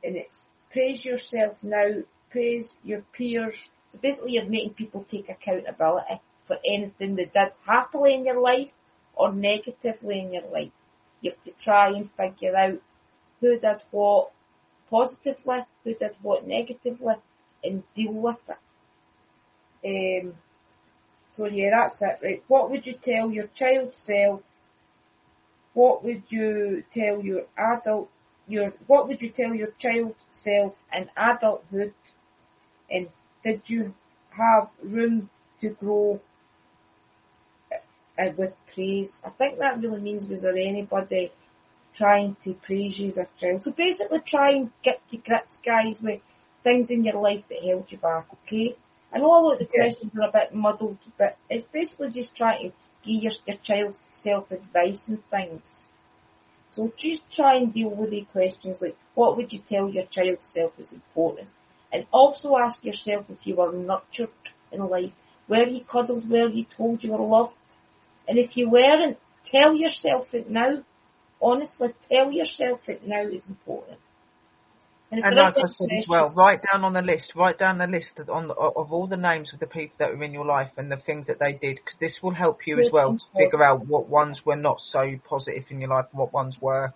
[SPEAKER 2] And it's praise yourself now, praise your peers. So basically you're making people take accountability for anything they did happily in your life or negatively in your life. You have to try and figure out who did what positively, who did what negatively, and deal with it. Um, so yeah, that's it, right? What would you tell your child self? What would you tell your adult, your, what would you tell your child self in adulthood? And did you have room to grow uh, with praise? I think that really means was there anybody trying to praise you as a child? So basically try and get to grips, guys, with things in your life that held you back, okay? I know a lot of the
[SPEAKER 3] Yeah.
[SPEAKER 2] questions are a bit muddled, but it's basically just trying to give your, your child self-advice and things. So just try and deal with the questions like, what would you tell your child self is important? And also ask yourself if you were nurtured in life. Were you cuddled? Were you told you were loved? And if you weren't, tell yourself it now. Honestly, tell yourself it now is important.
[SPEAKER 3] And like I said as well, write down on the list, write down the list of, on the, of all the names of the people that were in your life and the things that they did, because this will help you as well to figure out what ones were not so positive in your life and what ones were.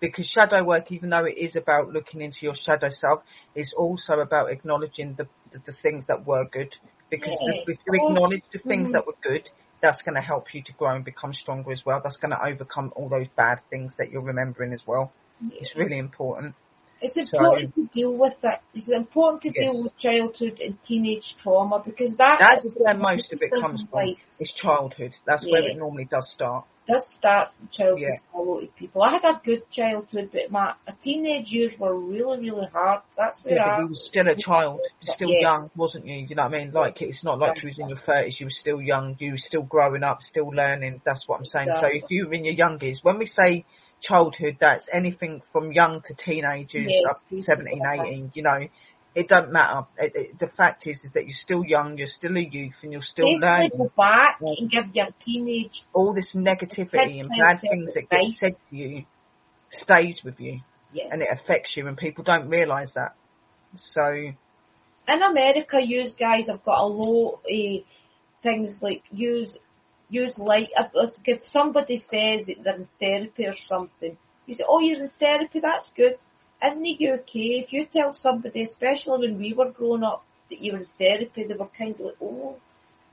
[SPEAKER 3] Because shadow work, even though it is about looking into your shadow self, is also about acknowledging the the, the things that were good. Because
[SPEAKER 2] Yeah,
[SPEAKER 3] if you acknowledge the things
[SPEAKER 2] Mhm.
[SPEAKER 3] that were good, that's going to help you to grow and become stronger as well. That's going to overcome all those bad things that you're remembering as well. It's really important.
[SPEAKER 2] It's important to deal with it. It's important to
[SPEAKER 3] Yes.
[SPEAKER 2] deal with childhood and teenage trauma because that
[SPEAKER 3] That's
[SPEAKER 2] is
[SPEAKER 3] where most of it comes from.
[SPEAKER 2] life.
[SPEAKER 3] It's childhood. That's where it normally does start.
[SPEAKER 2] does start childhood
[SPEAKER 3] Yeah.
[SPEAKER 2] for a lot of people. I had a good childhood, but my teenage years were really, really hard. That's where
[SPEAKER 3] Yeah,
[SPEAKER 2] I
[SPEAKER 3] you were still a child, still
[SPEAKER 2] Yeah.
[SPEAKER 3] young, wasn't you? You know what I mean? Like it's not like you was in your thirties. You were still young. You were still growing up, still learning. That's what I'm saying. So if you were in your youngest, when we say childhood, that's anything from young to teenagers
[SPEAKER 2] Yes,
[SPEAKER 3] up to 17, 18. You know, it don't matter. It, it, the fact is, is that you're still young. You're still a youth, and you're still
[SPEAKER 2] basically
[SPEAKER 3] learning.
[SPEAKER 2] go back and give your teenage
[SPEAKER 3] All this negativity and bad things that get said to you stays with you.
[SPEAKER 2] yes.
[SPEAKER 3] and it affects you, and people don't realise that. So
[SPEAKER 2] in America, use guys have got a lot of things like use use light. If, if somebody says that they're in therapy or something, you say, "Oh, you're in therapy. That's good." In the UK, if you tell somebody, especially when we were growing up, that you were in therapy, they were kind of like, "Oh."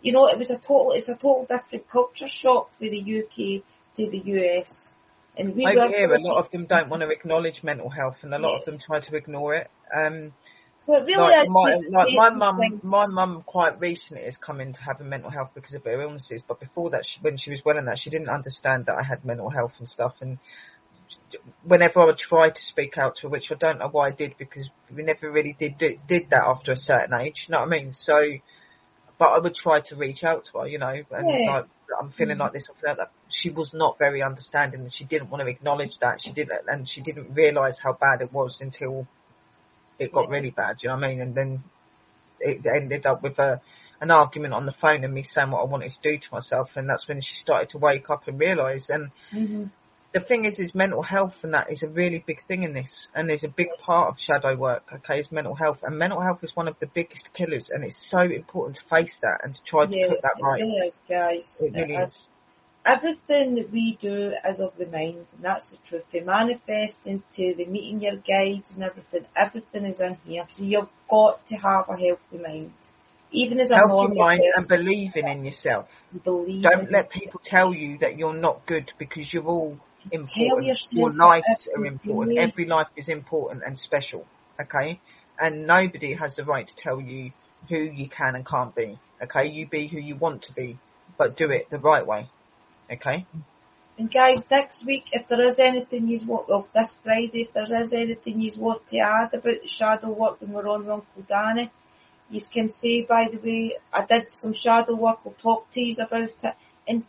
[SPEAKER 2] You know, it was a total, it's a total different culture shock for the UK to the US. And we
[SPEAKER 3] over
[SPEAKER 2] were
[SPEAKER 3] here, a lot of them don't want to acknowledge mental health, and a lot
[SPEAKER 2] Yeah.
[SPEAKER 3] of them try to ignore it. Um,
[SPEAKER 2] it really
[SPEAKER 3] like my like my mum, my mum quite recently has come into having mental health because of her illnesses. But before that, she, when she was well and that, she didn't understand that I had mental health and stuff. And whenever I would try to speak out to her, which I don't know why I did, because we never really did did, did that after a certain age. You know what I mean? So but I would try to reach out to her, you know, and
[SPEAKER 2] Yeah.
[SPEAKER 3] like I'm feeling
[SPEAKER 2] Mhm.
[SPEAKER 3] like this. I feel like she was not very understanding, and she didn't want to acknowledge that. She didn't, and she didn't realise how bad it was until it got really bad. You know what I mean? And then it ended up with a an argument on the phone and me saying what I wanted to do to myself, and that's when she started to wake up and realise. And
[SPEAKER 2] hmm
[SPEAKER 3] the thing is, is mental health and that is a really big thing in this, and there's a big part of shadow work. Okay, is mental health, and mental health is one of the biggest killers, and it's so important to face that and to try to
[SPEAKER 2] Yeah,
[SPEAKER 3] put that
[SPEAKER 2] it
[SPEAKER 3] right.
[SPEAKER 2] really is, guys.
[SPEAKER 3] It really
[SPEAKER 2] It
[SPEAKER 3] is.
[SPEAKER 2] Everything that we do is of the mind, and that's the truth. They manifest into the meeting your guides and everything. Everything is in here, so you've got to have a healthy mind, even as a
[SPEAKER 3] Healthy mind and believing in yourself.
[SPEAKER 2] Believe
[SPEAKER 3] Don't let people tell you that you're not good because you're all important. Your lives are important. Every life is important and special. Okay? And nobody has the right to tell you who you can and can't be. Okay? You be who you want to be, but do it the right way. Okay?
[SPEAKER 2] And guys, next week, if there is anything you want, well, this Friday, if there is anything you want to add about the shadow work when we're on with Uncle Danny, you can say, by the way, I did some shadow work, we'll talk to you about it. And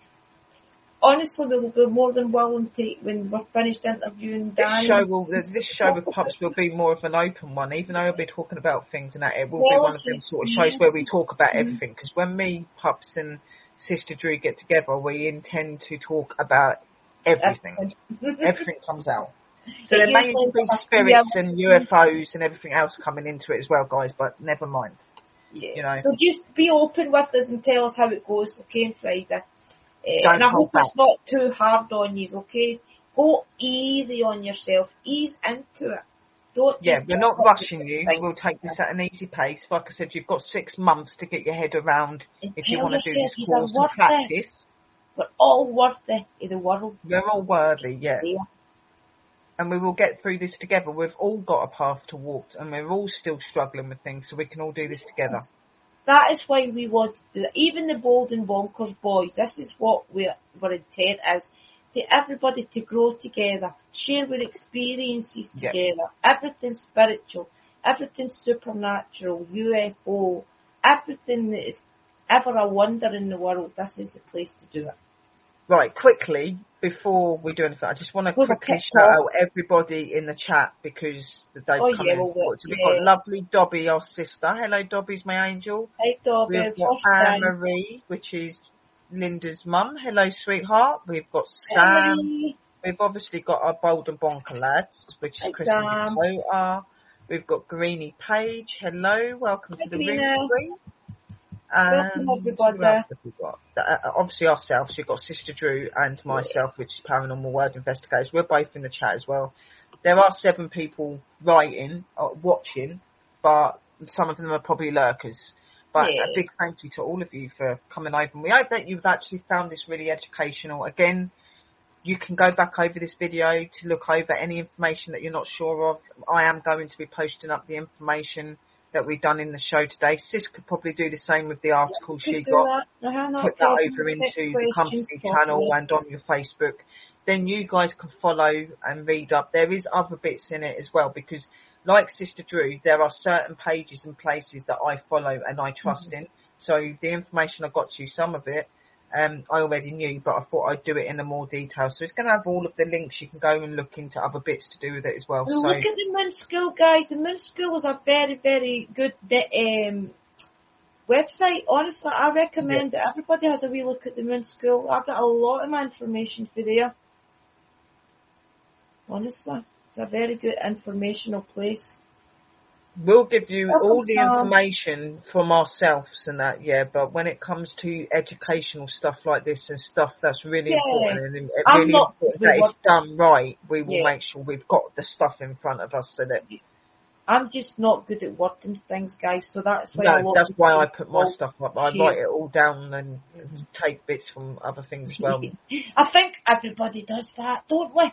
[SPEAKER 2] honestly, we will be more than willing to, when we're finished interviewing
[SPEAKER 3] This show will, this this show with pups will be more of an open one, even though I'll be talking about things and that. It will be one of them sort of shows where we talk about
[SPEAKER 2] Mhm.
[SPEAKER 3] everything. Because when me, pups, and Sister Drew get together, we intend to talk about everything. everything comes out. <laughs> So there may be spirits and UFOs and everything else coming into it as well, guys. But never mind.
[SPEAKER 2] Yeah.
[SPEAKER 3] You know.
[SPEAKER 2] So just be open with us and tell us how it goes, okay, on Friday. Uh, and I hope it's not too hard on you, okay? Go easy on yourself. Ease into it.
[SPEAKER 3] Yeah, we're not rushing you. We'll take this at an easy pace. Like I said, you've got six months to get your head around if you want to do this course and practice.
[SPEAKER 2] We're all worthy of the world.
[SPEAKER 3] We're all worthy, yeah.
[SPEAKER 2] Yeah.
[SPEAKER 3] And we will get through this together. We've all got a path to walk, and we're all still struggling with things, so we can all do this together.
[SPEAKER 2] That is why we want to do it. Even the Bald and Bonkers boys, this is what we're, our intent is. To everybody to grow together, share our experiences
[SPEAKER 3] Yep.
[SPEAKER 2] together. Everything spiritual, everything supernatural, UFO, everything that is ever a wonder in the world. This is the place to do it.
[SPEAKER 3] Right, quickly, before we do anything, I just want to
[SPEAKER 2] the
[SPEAKER 3] quickly shout
[SPEAKER 2] off.
[SPEAKER 3] out everybody in the chat because they've
[SPEAKER 2] Oh,
[SPEAKER 3] come
[SPEAKER 2] yeah,
[SPEAKER 3] in.
[SPEAKER 2] well.
[SPEAKER 3] So we've
[SPEAKER 2] yeah.
[SPEAKER 3] got lovely Dobby, our sister. Hello, Dobby's my angel.
[SPEAKER 2] Hey, Dobby,
[SPEAKER 3] We've got Anne. Marie, which is Linda's mum. Hello, sweetheart. We've got Sam.
[SPEAKER 2] Emily.
[SPEAKER 3] We've obviously got our Bald and Bonker lads, which is
[SPEAKER 2] Hi,
[SPEAKER 3] Chris and. Dakota. We've got Greenie Page. Hello, welcome
[SPEAKER 2] Hi,
[SPEAKER 3] to the
[SPEAKER 2] Greena.
[SPEAKER 3] room. Green.
[SPEAKER 2] Welcome, everybody.
[SPEAKER 3] who else have got? Uh, obviously ourselves. We've got Sister Drew and myself, which is Paranormal World Investigators. We're both in the chat as well. There are seven people writing, uh, watching, but some of them are probably lurkers. But uh,
[SPEAKER 2] Yeah.
[SPEAKER 3] a big thank you to all of you for coming over. And we hope that you've actually found this really educational. Again, you can go back over this video to look over any information that you're not sure of. I am going to be posting up the information that we've done in the show today. Sis could probably do the same with the article she got
[SPEAKER 2] no
[SPEAKER 3] put that over into the company channel
[SPEAKER 2] properly.
[SPEAKER 3] and on your Facebook. Then you guys can follow and read up. There is other bits in it as well because, like Sister Drew, there are certain pages and places that I follow and I trust in. So the information I got to you, some of it, um, I already knew, but I thought I'd do it in a more detail. So it's going to have all of the links. You can go and look into other bits to do with it as well.
[SPEAKER 2] Well,
[SPEAKER 3] so
[SPEAKER 2] look at the Moon School, guys. The Moon School is a very, very good um, website. Honestly, I recommend that everybody has a wee look at the Moon School. I've got a lot of my information for there. Honestly, it's a very good informational place.
[SPEAKER 3] We'll give you
[SPEAKER 2] Welcome,
[SPEAKER 3] all the
[SPEAKER 2] Sam.
[SPEAKER 3] information from ourselves and that, yeah, but when it comes to educational stuff like this and stuff that's really
[SPEAKER 2] Yeah.
[SPEAKER 3] important and it-
[SPEAKER 2] I'm
[SPEAKER 3] really
[SPEAKER 2] not-
[SPEAKER 3] important that it's done right, we will
[SPEAKER 2] Yeah.
[SPEAKER 3] make sure we've got the stuff in front of us so that
[SPEAKER 2] I'm just not good at wording things, guys. So that's why.
[SPEAKER 3] no, that's why I put my stuff up. I write it all down and mm-hmm. take bits from other things as well. <laughs>
[SPEAKER 2] I think everybody does that, don't we?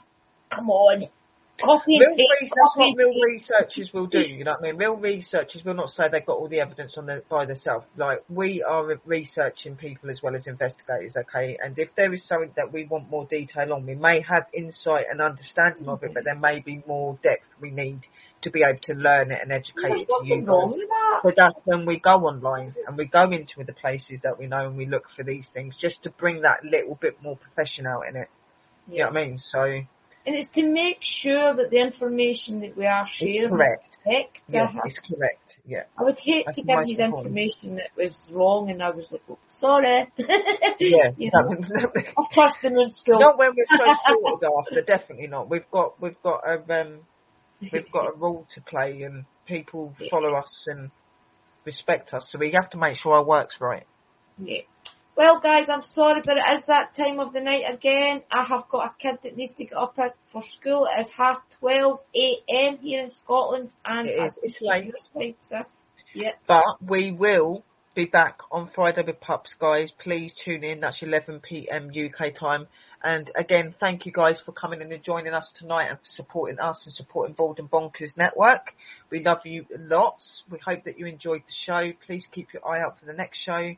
[SPEAKER 2] Come on. Copy
[SPEAKER 3] that's
[SPEAKER 2] copy
[SPEAKER 3] what real researchers will do. You know what I mean? Real researchers will not say they've got all the evidence on the, by themselves. Like we are researching people as well as investigators. Okay, and if there is something that we want more detail on, we may have insight and understanding of it, but mm-hmm. there may be more depth we need to be able to learn it and educate it to you guys.
[SPEAKER 2] that.
[SPEAKER 3] So that's when we go online and we go into the places that we know and we look for these things just to bring that little bit more profession out in it. You know what I mean? So
[SPEAKER 2] And it's to make sure that the information that we are sharing
[SPEAKER 3] correct.
[SPEAKER 2] is correct.
[SPEAKER 3] Yes,
[SPEAKER 2] Uh-huh.
[SPEAKER 3] it's correct. Yeah.
[SPEAKER 2] I would hate
[SPEAKER 3] That's
[SPEAKER 2] to give you information that was wrong and I was like, oh, sorry. <laughs>
[SPEAKER 3] Yeah.
[SPEAKER 2] you know, <laughs> I've trust them in school.
[SPEAKER 3] not when we're so sorted after, definitely not. We've got we've got a um we've got a role to play and people follow us and respect us, so we have to make sure our work's right.
[SPEAKER 2] Yeah. Well, guys, I'm sorry, but it is that time of the night again. I have got a kid that needs to get up for school. It's half 12 a.m. here in Scotland, and
[SPEAKER 3] It is. It's late.
[SPEAKER 2] It's sis. Yeah.
[SPEAKER 3] But we will be back on Friday with Pups, guys. Please tune in. That's 11 p.m. UK time. And again, thank you guys for coming in and joining us tonight and for supporting us and supporting Bald and Bonkers Network. We love you lots. We hope that you enjoyed the show. Please keep your eye out for the next show.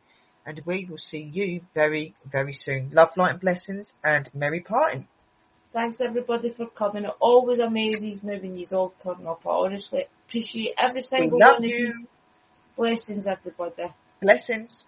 [SPEAKER 3] And we will see you very, very soon. Love, light and blessings and merry parting.
[SPEAKER 2] Thanks everybody for coming. It always amazes me when you all turn up. I honestly appreciate every single one of
[SPEAKER 3] you.
[SPEAKER 2] you. Blessings, everybody.
[SPEAKER 3] Blessings.